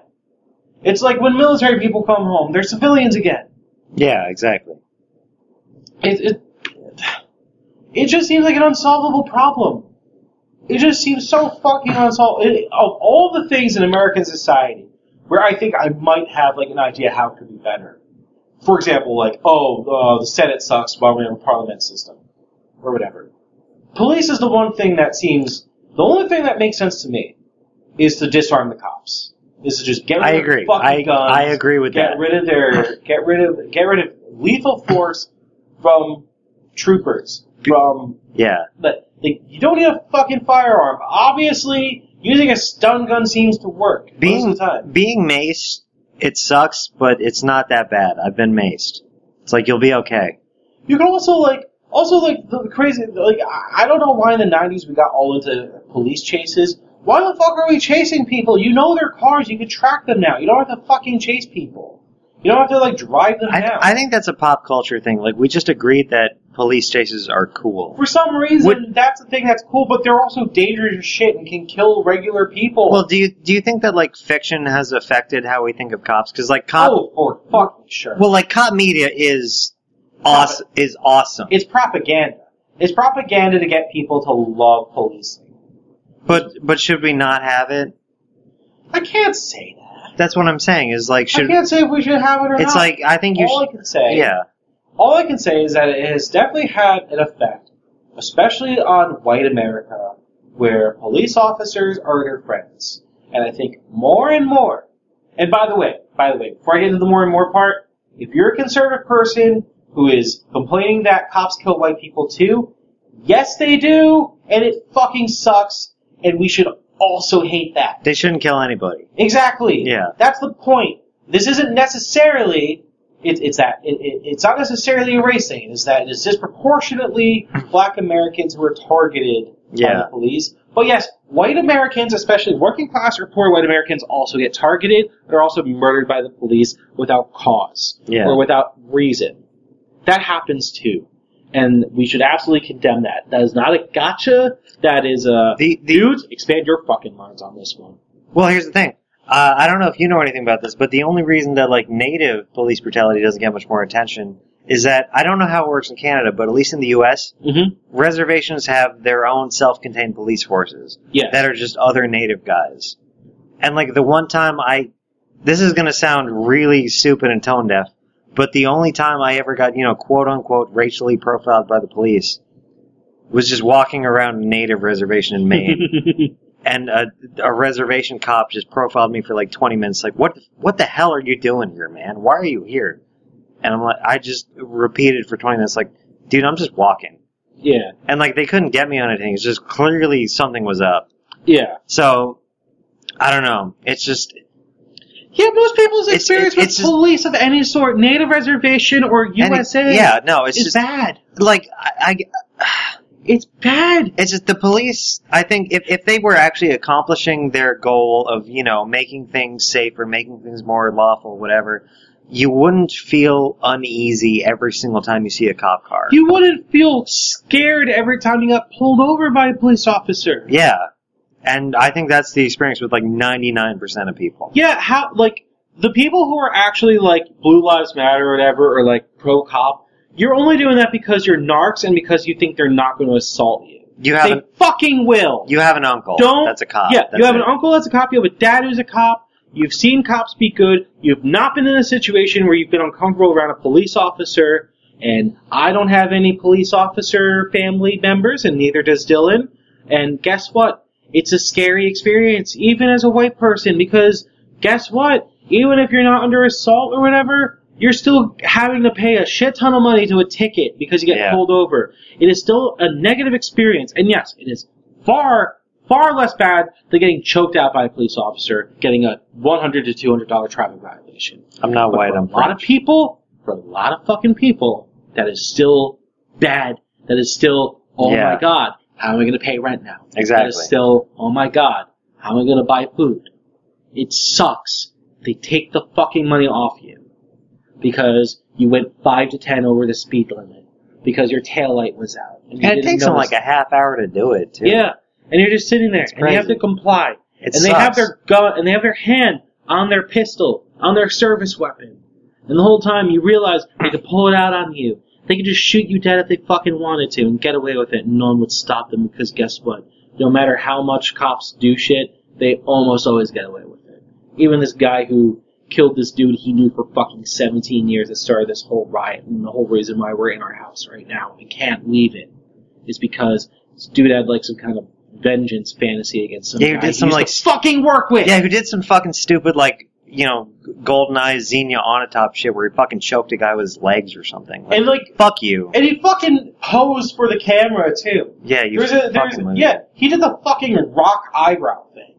It's like when military people come home, they're civilians again. Yeah. Exactly. It it it just seems like an unsolvable problem. It just seems so fucking unsolvable. It, of all the things in American society where I think I might have like an idea how it could be better. For example, like oh uh, the Senate sucks, why we have a parliament system or whatever. Police is the one thing that seems the only thing that makes sense to me is to disarm the cops. This is to just get rid I of agree. fucking I- guns. I agree with get that. rid of their get rid of get rid of lethal force from troopers from Yeah. but like, you don't need a fucking firearm. Obviously, using a stun gun seems to work most Being of the time. being maced, it sucks, but it's not that bad. I've been maced. It's like you'll be okay. You can also like also like the crazy like I I don't know why in the '90s we got all into police chases. Why the fuck are we chasing people? You know their cars. You can track them now. You don't have to fucking chase people. You don't have to like drive them down. I, I think that's a pop culture thing. Like we just agreed that police chases are cool. For some reason, Would- that's the thing that's cool, but they're also dangerous as shit and can kill regular people. Well, do you do you think that like fiction has affected how we think of cops? Because like cop, oh, for fucking sure. well, like cop media is awesome. Is awesome. it's propaganda. It's propaganda to get people to love policing. But but should we not have it? I can't say that. That's what I'm saying. Is like I can't say if we should have it or it's not. like I think you all I should. can say, Yeah. all I can say is that it has definitely had an effect, especially on white America, where police officers are your friends. And I think more and more. And by the way, by the way, before I get into the more and more part, if you're a conservative person who is complaining that cops kill white people too, yes they do, and it fucking sucks, and we should also hate that. They shouldn't kill anybody. Exactly. Yeah. That's the point. This isn't necessarily. It, it's that it, it, it's not necessarily a race thing. It's that it's disproportionately Black Americans who are targeted by the police. But yes, white Americans, especially working class or poor white Americans, also get targeted. They're also murdered by the police without cause Yeah. or without reason. That happens too, and we should absolutely condemn that. That is not a gotcha. That is a The- the- dudes expand your fucking minds on this one. Well, here's the thing. Uh, I don't know if you know anything about this, but the only reason that like native police brutality doesn't get much more attention is that I don't know how it works in Canada, but at least in the U.S., Mm-hmm. reservations have their own self-contained police forces Yeah. that are just other native guys. And like the one time I, this is gonna sound really stupid and tone deaf, But the only time I ever got, you know, quote unquote racially profiled by the police was just walking around a native reservation in Maine. and a, a reservation cop just profiled me for like 20 minutes. Like, what, what the hell are you doing here, man? Why are you here? And I'm like, I just repeated for 20 minutes, like, dude, I'm just walking. yeah, And like, they couldn't get me on anything. It's just clearly something was up. yeah. So, I don't know. It's just, Yeah, most people's It's- experience it- with it's just- police of any sort, native reservation or and it- USA, yeah, no, it's just, bad. like, I, I, It's bad. it's just the police. I think if, if they were actually accomplishing their goal of you know making things safer, making things more lawful, whatever, you wouldn't feel uneasy every single time you see a cop car. You wouldn't feel scared every time you got pulled over by a police officer. yeah, and I think that's the experience with like ninety nine percent of people. Yeah, how like the people who are actually like Blue Lives Matter or whatever, or like pro cop, you're only doing that because you're narcs and because you think they're not going to assault you. You have They an, fucking will. you have an uncle Don't. that's a cop. Yeah, That's you have it. an uncle that's a cop. You have a dad who's a cop. You've seen cops be good. You've not been in a situation where you've been uncomfortable around a police officer. And I don't have any police officer family members, and neither does Dylan. And guess what? It's a scary experience, even as a white person, because guess what? Even if you're not under assault or whatever, you're still having to pay a shit ton of money to a ticket because you get Yeah. pulled over. It is still a negative experience, and yes, it is far, far less bad than getting choked out by a police officer, getting a 100 to 200 dollar traffic violation. I'm not But white. for I'm a lot of people, for a lot of fucking people, that is still bad. That is still, oh Yeah. my god, how am I going to pay rent now? Exactly. is still, oh my god, how am I going to buy food? It sucks. They take the fucking money off you because you went five to ten over the speed limit because your tail light was out. And, And it takes them like a half hour to do it too. yeah, and you're just sitting there, and you have to comply, It and they have their gun, and they have their hand on their pistol, on their service weapon, and the whole time you realize they could pull it out on you. They could just shoot you dead if they fucking wanted to and get away with it, and no one would stop them because guess what? No matter how much cops do shit, they almost always get away with it. Even this guy who killed this dude he knew for fucking 17 years that started this whole riot, and the whole reason why we're in our house right now and can't leave it is because this dude had like some kind of vengeance fantasy against some Yeah, he guy did some, like, fucking work with. Yeah, who did some fucking stupid like you know GoldenEye's Xenia Onatopp shit where he fucking choked a guy with his legs or something. Like, And like, fuck you. and he fucking posed for the camera too. Yeah, you There's a, there's, yeah, he did the fucking rock eyebrow thing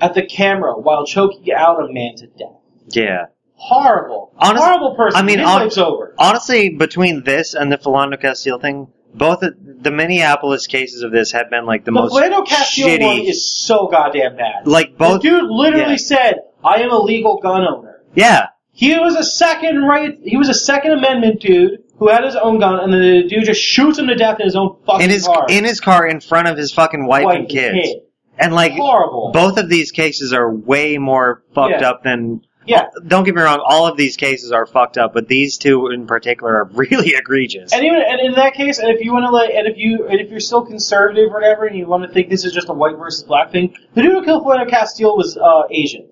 at the camera while choking out a man to death. Yeah. Horrible, Honest- horrible person. I mean, life's over. Honestly, between this and the Philando Castile thing, both of, the Minneapolis cases of this have been like the, most Philando Castile shitty. one is so goddamn bad. like both. the dude literally yeah. said, "I am a legal gun owner." yeah, He was a second right. He was a Second Amendment dude who had his own gun, and the dude just shoots him to death in his own fucking in his car. in his car in front of his fucking wife, Wife and kids, kid. and like Horrible. both of these cases are way more fucked Yeah. up than. Yeah. Don't get me wrong. All of these cases are fucked up, but these two in particular are really egregious. And even and in that case, and if you want to like, and if you and if you're still conservative or whatever, and you want to think this is just a white versus black thing, the dude who killed Philando Castile was uh, Asian.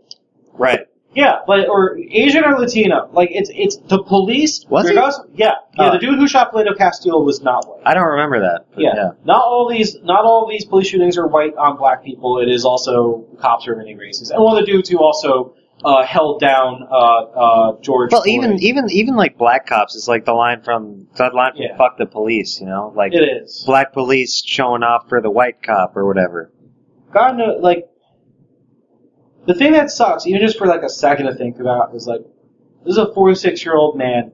Right. Yeah, like or Asian or Latino. Like it's it's the police. Was he? Yeah, yeah. Oh. The dude who shot Philando Castile was not white. I don't remember that. Yeah. yeah. Not all these not all these police shootings are white on black people. It is also cops are of many races. And one of the dudes who also uh, held down uh, uh, George. Well, Floyd. even even even like black cops is like the line from that line from Yeah. "fuck the police," you know, like it is. black police showing off for the white cop or whatever. God knows, like the thing that sucks, even just for like a second to think about, is like this is a 46 year old man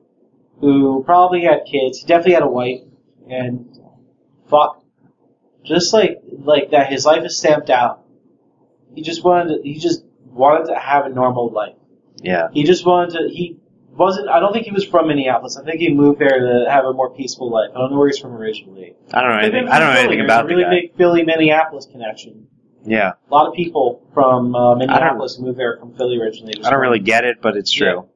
who probably had kids. He definitely had a wife, and fuck, just like like that, his life is stamped out. He just wanted to, he just wanted to have a normal life. Yeah, He just wanted to. He wasn't. I don't think he was from Minneapolis. I think he moved there to have a more peaceful life. I don't know where he's from originally. I don't know anything. I don't know Philly. anything There's about a the really guy. big Philly Minneapolis connection. Yeah, A lot of people from uh, Minneapolis who moved there from Philly originally. I don't really get it, but it's true.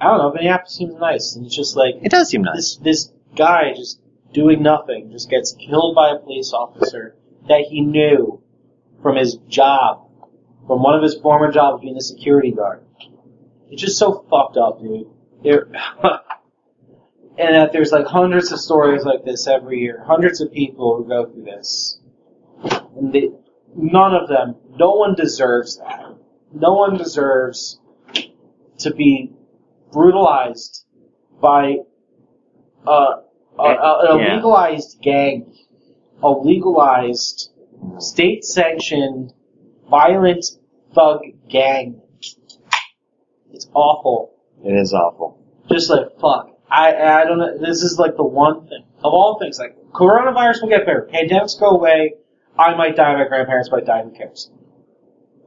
I don't know. Minneapolis seems nice, and it's just like It does seem nice. this this guy just doing nothing, just gets killed by a police officer that he knew from his job, from one of his former jobs being a security guard. It's just so fucked up, dude. And that there's like hundreds of stories like this every year, hundreds of people who go through this, and they, none of them, no one deserves that. No one deserves to be brutalized by uh, a, a, a Yeah. legalized gang, a legalized, state-sanctioned, violent thug gang. It's awful. It is awful. Just like fuck. I I don't know. This is like the one thing of all things. Like coronavirus will get better. Pandemics go away. I might die. My grandparents might die. Who cares?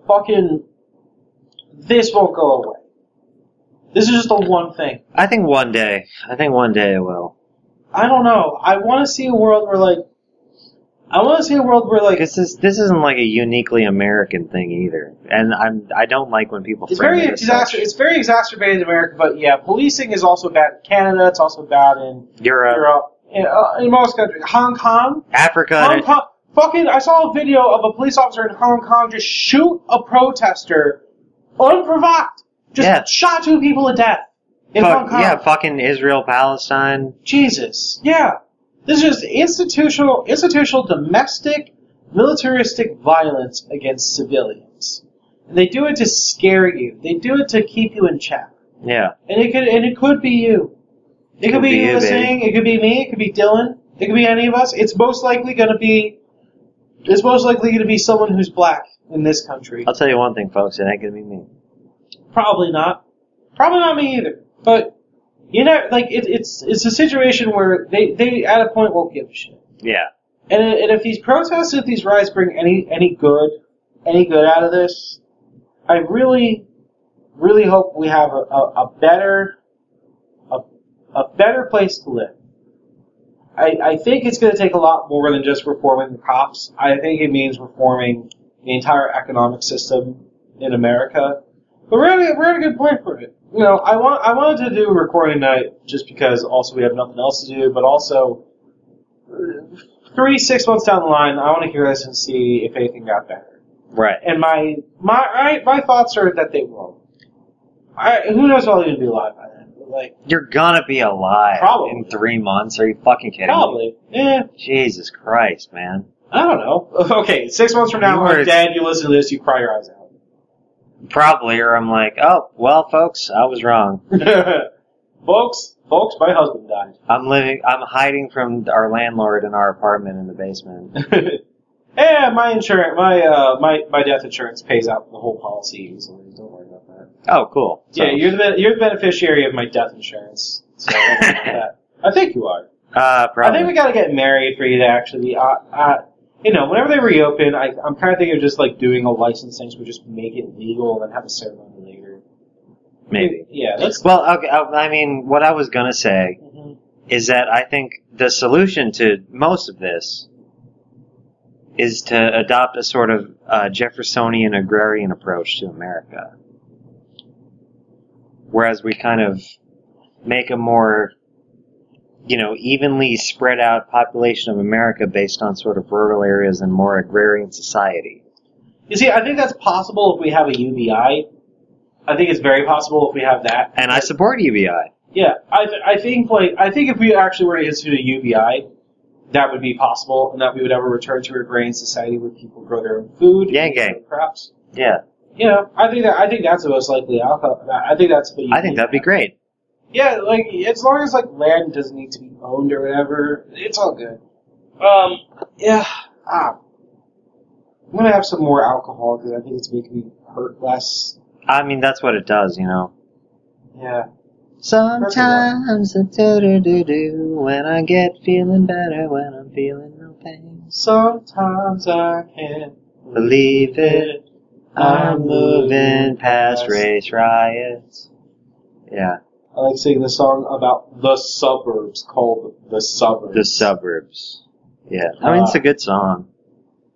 Fucking. This won't go away. This is just the one thing. I think one day. I think one day it will. I don't know. I want to see a world where like. I want to see a world where like this is this isn't like a uniquely American thing either, and I'm I don't like when people It's very it exacer- It's very exacerbated in America, but yeah, policing is also bad in Canada. It's also bad in Europe, Europe, in, uh, in most countries. Hong Kong, Africa, Hong Kong. Fucking, I saw a video of a police officer in Hong Kong just shoot a protester, unprovoked. Just Yeah. shot two people to death in fuck- Hong Kong. yeah, fucking Israel, Palestine. Jesus. Yeah. This is just institutional, institutional domestic, militaristic violence against civilians. And they do it to scare you. They do it to keep you in check. Yeah, And it could and it could be you. It could, Could be, be you listening. It could be me. It could be Dylan. It could be any of us. It's most likely going to be. It's most likely going to be someone who's black in this country. I'll tell you one thing, folks. It ain't gonna be me. Probably not. Probably not me either. But you know, like it, it's it's a situation where they they at a point won't give a shit. Yeah, And, and if these protests, if these riots bring any any good, any good out of this, I really, really hope we have a, a, a better, a, a better place to live. I, I think it's going to take a lot more than just reforming the cops. I think it means reforming the entire economic system in America. But we're at a, we're at a good point for it. You know, I want I wanted to do a recording night just because also we have nothing else to do, but also uh, three, six months down the line, I want to hear this and see if anything got better. right. And my my I, my thoughts are that they won't. I, who knows if I'll even be alive by then? Like You're gonna be alive Probably. in three months. Are you fucking kidding me? probably, yeah. Jesus Christ, man. I don't know. Okay, six months from now, You I'm dead. You listen to this, you cry your eyes out. Probably, or I'm like, oh, well, folks, I was wrong. folks, folks, my husband died. I'm living, I'm hiding from our landlord in our apartment in the basement. yeah, my insurance, my uh, my my death insurance pays out the whole policy easily. Don't worry about that. Oh, cool. So, Yeah, you're the you're the beneficiary of my death insurance. So don't worry about that. I think you are. uh, I think we got to get married for you to actually be. Uh, uh, you know, whenever they reopen, I, I'm kind of thinking of just like doing a license thing, so we just make it legal and then have a ceremony later. Maybe. Yeah, that's. Well, okay, I I mean, what I was gonna say Mhm. is that I think the solution to most of this is to adopt a sort of uh, Jeffersonian agrarian approach to America. Whereas we kind of make a more, you know, evenly spread out population of America based on sort of rural areas and more agrarian society. You see, I think that's possible if we have a UBI. I think it's very possible if we have that. And I support UBI. Yeah, I, th- I think like I think if we actually were to institute a UBI, that would be possible, and that we would ever return to a agrarian society where people grow their own food, yeah, their gang. crops. Yeah, You know, I think that I think that's the most likely outcome. I think that's what I think that'd be great. Yeah, like as long as like land doesn't need to be owned or whatever, it's all good. Um, yeah. Ah, I'm gonna have some more alcohol because I think it's making me hurt less. I mean, that's what it does, you know. Yeah. Sometimes do do do do when I get feeling better when I'm feeling no pain. Sometimes I can't Believe it, I'm moving past race riots. Yeah, I like singing the song about the suburbs called the suburbs. the suburbs. Yeah, I mean it's a good song.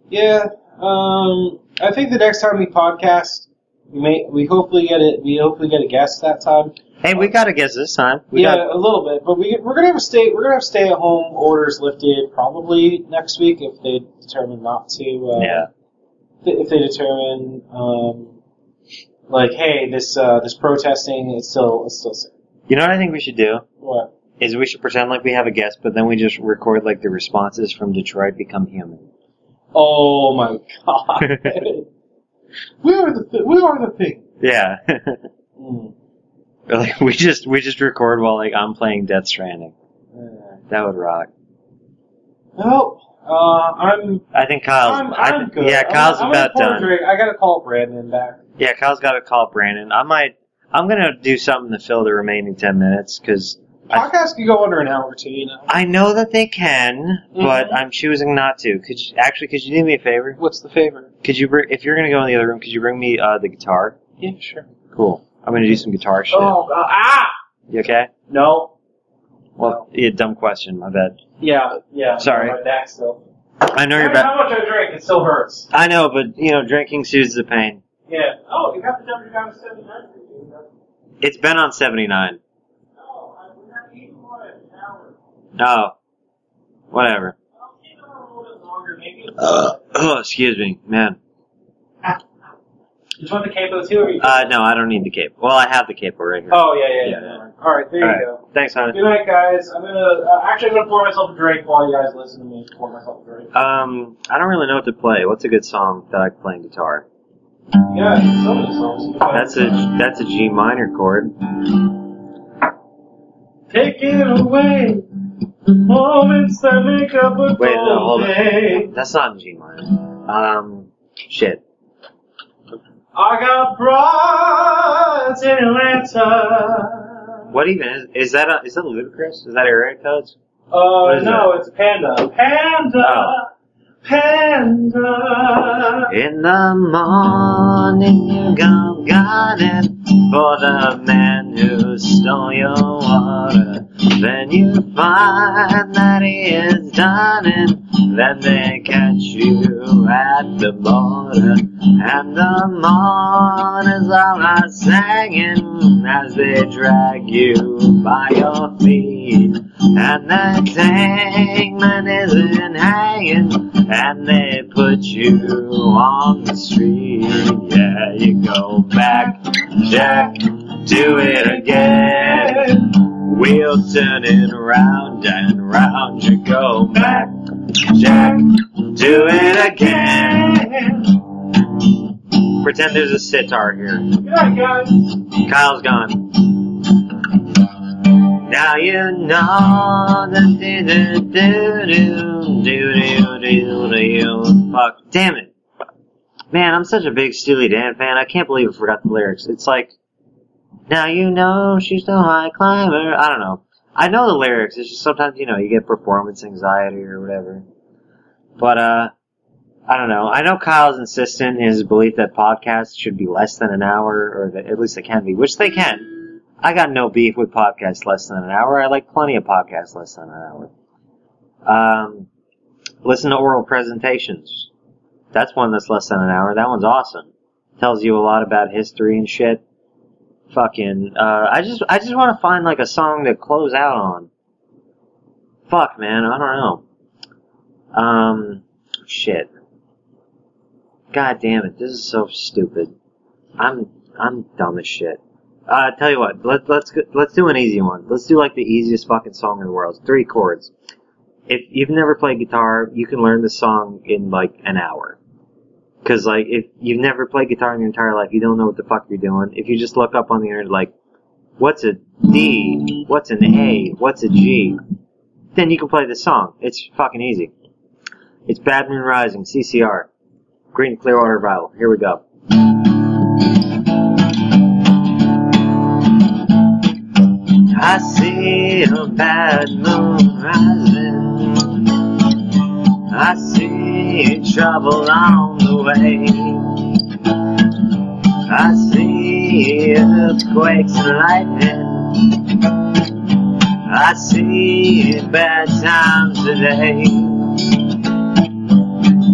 Yeah. Um, I think the next time we podcast, we may we hopefully get it. We hopefully get a guest that time. Hey, we got a guess this time. We yeah, got a little bit, but we we're gonna have a stay we're gonna have stay at home orders lifted probably next week if they determine not to. Uh, yeah. If they determine, um, like, hey, this uh, this protesting is still it's still safe. You know what I think we should do? What? is we should pretend like we have a guest, but then we just record like the responses from Detroit become human. Oh my god. we are the we are the thing. yeah. Mm. Like we just we just record while like I'm playing Death Stranding. Yeah. That would rock. Well, uh, I'm I think Kyle's. I'm, I'm good. Yeah, I'm- Kyle's I'm about gonna done. drink. I gotta call Brandon back. Yeah, Kyle's got to call Brandon. I might. I'm gonna do something to fill the remaining ten minutes because I, Podcasts can go under an hour too, you know. I know that they can, but Mhm. I'm choosing not to. Could you, actually? Could you do me a favor? What's the favor? Could you bring if you're gonna go in the other room? Could you bring me uh, the guitar? Yeah, sure. Cool. I'm gonna do some guitar shit. Oh god, ah! You okay? No. Well, yeah, dumb question. My bad. Yeah, yeah. Sorry. My back still. I know No you're bad. how much I drink, it still hurts. I know, but you know, drinking soothes the pain. Yeah. Oh, you have to dump it down to 79 for you, dude. It's been on 79. No, I, we have to eat more in an hour. Oh, whatever. I'll keep it on a little bit longer, maybe. Uh, oh, excuse me, man. You want the capo too, or you? Uh, no, I don't need the cape. Well, I have the cape right here. oh, yeah, yeah, yeah. Yeah. All right, there All you right. go. Thanks, honey. Good night, guys. I'm gonna uh, actually I'm gonna pour myself a drink while you guys listen to me pour myself a drink. Um, I don't really know what to play. What's a good song that I can play on guitar? Yeah, so many songs. you can play. That's a that's a G minor chord. Take it away. The moments that make up a Wait, no, hold on. That's not in G minor. Um, shit. I got brides in Atlanta. What even is is that? A, is that Ludacris? Is that area codes? Uh, What is no, it's Panda. Panda. Oh. Panda. In the morning you go gunning for the man who stole your water. Then you find that he is done and then they catch you at the border. And the mourners all are singing as they drag you by your feet. And the hangman isn't hanging, and they put you on the street. Yeah, you go back, Jack, do it again. Wheel turning round and round, you go back, Jack, do it again. Pretend there's a sitar here. Night, guys. Kyle's gone. Now you know the do do do do do do do do. Fuck, damn it, man! I'm such a big Steely Dan fan. I can't believe I forgot the lyrics. It's like, now you know she's no high climber. I don't know. I know the lyrics. It's just sometimes you know you get performance anxiety or whatever. But uh, I don't know. I know Kyle's insistent in his belief that podcasts should be less than an hour, or that at least they can be, which they can. I got no beef with podcasts less than an hour. I like plenty of podcasts less than an hour. Um, listen to oral presentations. That's one that's less than an hour. That one's awesome. Tells you a lot about history and shit. Fucking, uh, I just, I just want to find like a song to close out on. Fuck, man, I don't know. Um, shit. God damn it, this is so stupid. I'm, I'm dumb as shit. Uh, tell you what, let, let's let's do an easy one. Let's do like the easiest fucking song in the world. Three chords. If you've never played guitar, you can learn this song in like an hour. Cause like, if you've never played guitar in your entire life, you don't know what the fuck you're doing. If you just look up on the internet like, what's a D? What's an A? What's a G? Then you can play the song. It's fucking easy. It's Bad Moon Rising, CCR. Creedence Clearwater Revival. Here we go. I see a bad moon rising. I see trouble on the way. I see earthquakes and lightning. I see bad times today.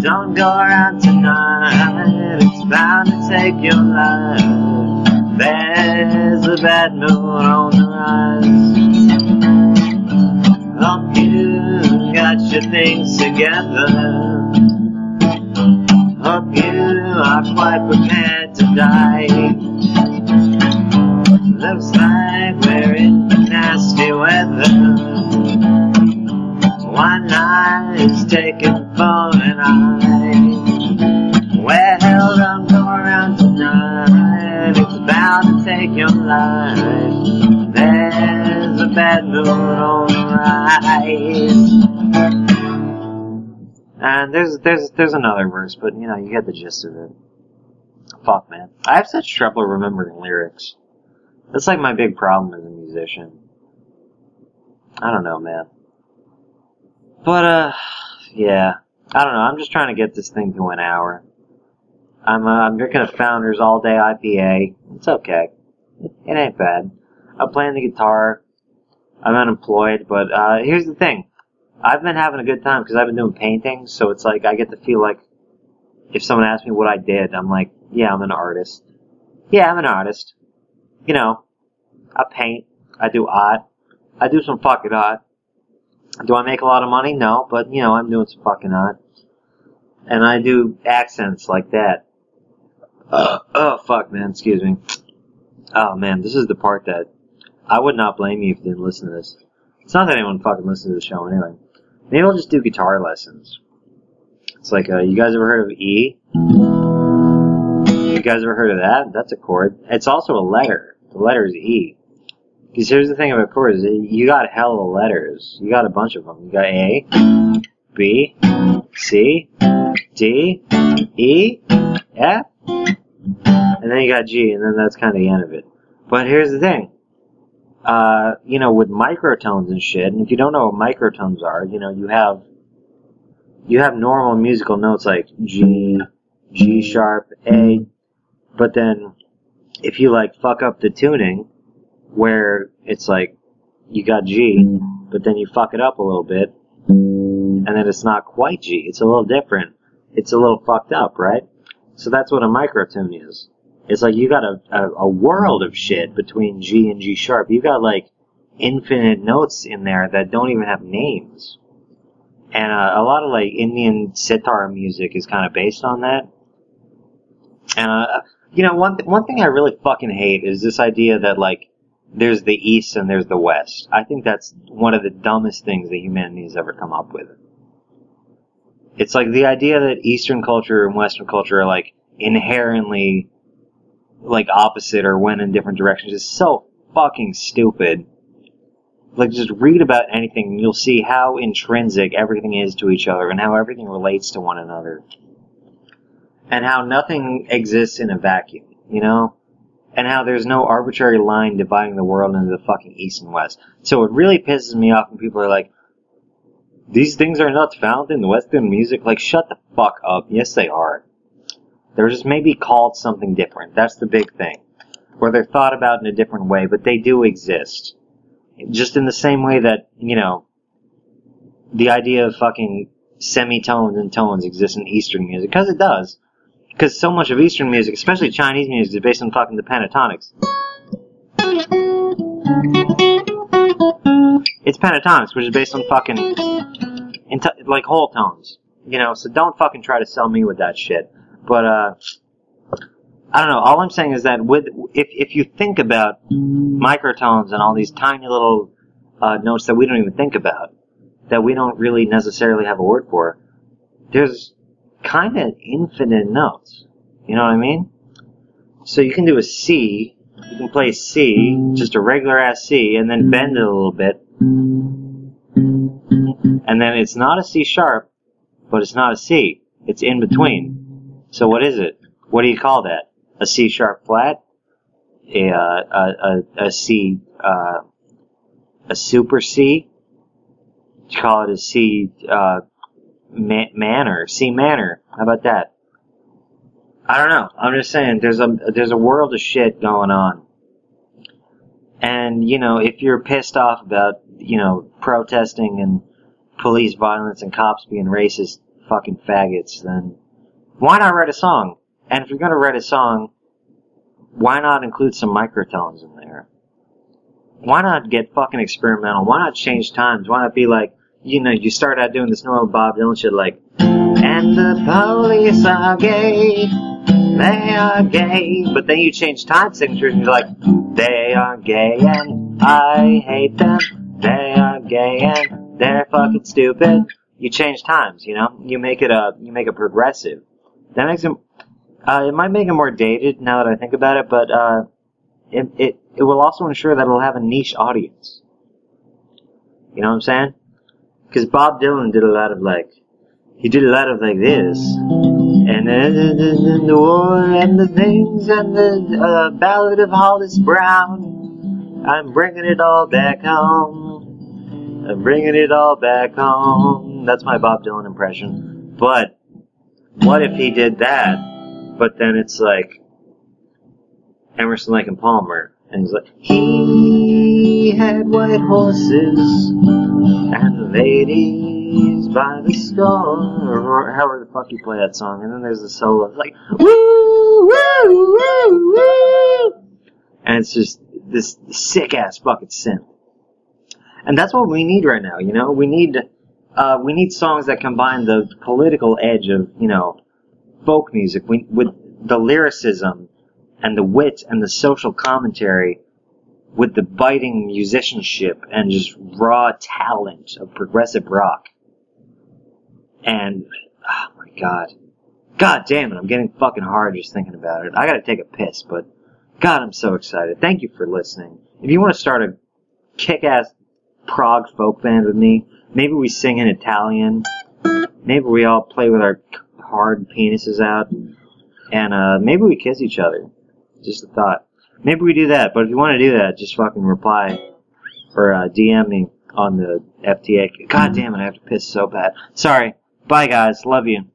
Don't go around tonight, it's bound to take your life. There's a bad moon on the rise. Hope you got your things together not quite prepared to die. Looks like we're in nasty weather. One night is taken for an eye. Well, I'm going around tonight. It's about to take your life. There's a bad moon on the rise. And there's there's there's another verse, but you know you get the gist of it. Fuck man, I have such trouble remembering lyrics. That's like my big problem as a musician. I don't know, man. But uh, yeah, I don't know. I'm just trying to get this thing to an hour. I'm uh, I'm drinking a Founders All Day IPA. It's okay. It, ain't bad. I'm playing the guitar. I'm unemployed, but uh, here's the thing. I've been having a good time because I've been doing paintings, so it's like I get to feel like if someone asks me what I did, I'm like, yeah, I'm an artist. Yeah, I'm an artist. You know, I paint. I do art. I do some fucking art. Do I make a lot of money? No, but you know, I'm doing some fucking art. And I do accents like that. Uh, oh fuck, man, excuse me. Oh man, this is the part that I would not blame you if you didn't listen to this. It's not that anyone fucking listens to the show anyway. Maybe I'll just do guitar lessons. It's like, uh, you guys ever heard of E? You guys ever heard of that? That's a chord. It's also a letter. The letter is E. Because here's the thing about chords. You got hell of letters. You got a bunch of them. You got A, B, C, D, E, F, and then you got G, and then that's kind of the end of it. But here's the thing. Uh, you know, with microtones and shit, and if you don't know what microtones are, you know, you have, you have normal musical notes like G, G sharp, A, but then if you like fuck up the tuning, where it's like, you got G, but then you fuck it up a little bit, and then it's not quite G, it's a little different, it's a little fucked up, right? So that's what a microtone is. It's like you got a, a, a world of shit between G and G sharp. You got like infinite notes in there that don't even have names. And uh, a lot of like Indian sitar music is kind of based on that. And uh, you know, one th- one thing I really fucking hate is this idea that like there's the East and there's the West. I think that's one of the dumbest things that humanity has ever come up with. It's like the idea that Eastern culture and Western culture are like inherently like opposite or went in different directions is so fucking stupid. Like just read about anything and you'll see how intrinsic everything is to each other and how everything relates to one another. And how nothing exists in a vacuum, you know? And how there's no arbitrary line dividing the world into the fucking East and West. So it really pisses me off when people are like, these things are not found in the Western music. Like, shut the fuck up. Yes, they are. They're just maybe called something different. That's the big thing. Or they're thought about in a different way, but they do exist. Just in the same way that, you know, the idea of fucking semitones and tones exists in Eastern music. Because it does. Because so much of Eastern music, especially Chinese music, is based on fucking the pentatonics. It's pentatonics, which is based on fucking, like whole tones. You know, so don't fucking try to sell me with that shit. But uh, I don't know. All I'm saying is that with if if you think about microtones and all these tiny little uh, notes that we don't even think about, that we don't really necessarily have a word for, there's kind of infinite notes. You know what I mean? So you can do a C, you can play C, just a regular ass C, and then bend it a little bit, and then it's not a C sharp, but it's not a C. It's in between. So what is it? What do you call that? A C sharp flat? A, uh, a, a, a C, uh, a super C? You call it a C, uh, C manor. How about that? I don't know. I'm just saying there's a, there's a world of shit going on. And, you know, if you're pissed off about, you know, protesting and police violence and cops being racist fucking faggots, then why not write a song? And if you're gonna write a song, why not include some microtones in there? Why not get fucking experimental? Why not change times? Why not be like, you know, you start out doing this normal Bob Dylan shit like, and the police are gay, they are gay, but then you change time signatures and you're like, they are gay and I hate them, they are gay and they're fucking stupid. You change times, you know? You make it a, you make it progressive. That makes him, uh, it might make it more dated now that I think about it, but, uh, it, it, it will also ensure that it'll have a niche audience. You know what I'm saying? Because Bob Dylan did a lot of like, he did a lot of like this, and then and the war and the things and the uh, Ballad of Hollis Brown. I'm bringing it all back home. I'm bringing it all back home. That's my Bob Dylan impression. But what if he did that? But then it's like Emerson, Lake and Palmer, and he's like, he had white horses and ladies by the score, or however the fuck you play that song. And then there's the solo, it's like, woo, woo, woo, woo, and it's just this sick ass fucking synth. And that's what we need right now, you know? We need, uh, we need songs that combine the political edge of, you know, folk music we, with the lyricism and the wit and the social commentary with the biting musicianship and just raw talent of progressive rock. And, oh my god. God damn it, I'm getting fucking hard just thinking about it. I gotta take a piss, but god, I'm so excited. Thank you for listening. If you want to start a kick-ass prog folk band with me, maybe we sing in Italian. Maybe we all play with our hard penises out. And, uh, maybe we kiss each other. Just a thought. Maybe we do that, but if you want to do that, just fucking reply or uh, DM me on the FTA. God damn it, I have to piss so bad. Sorry. Bye, guys. Love you.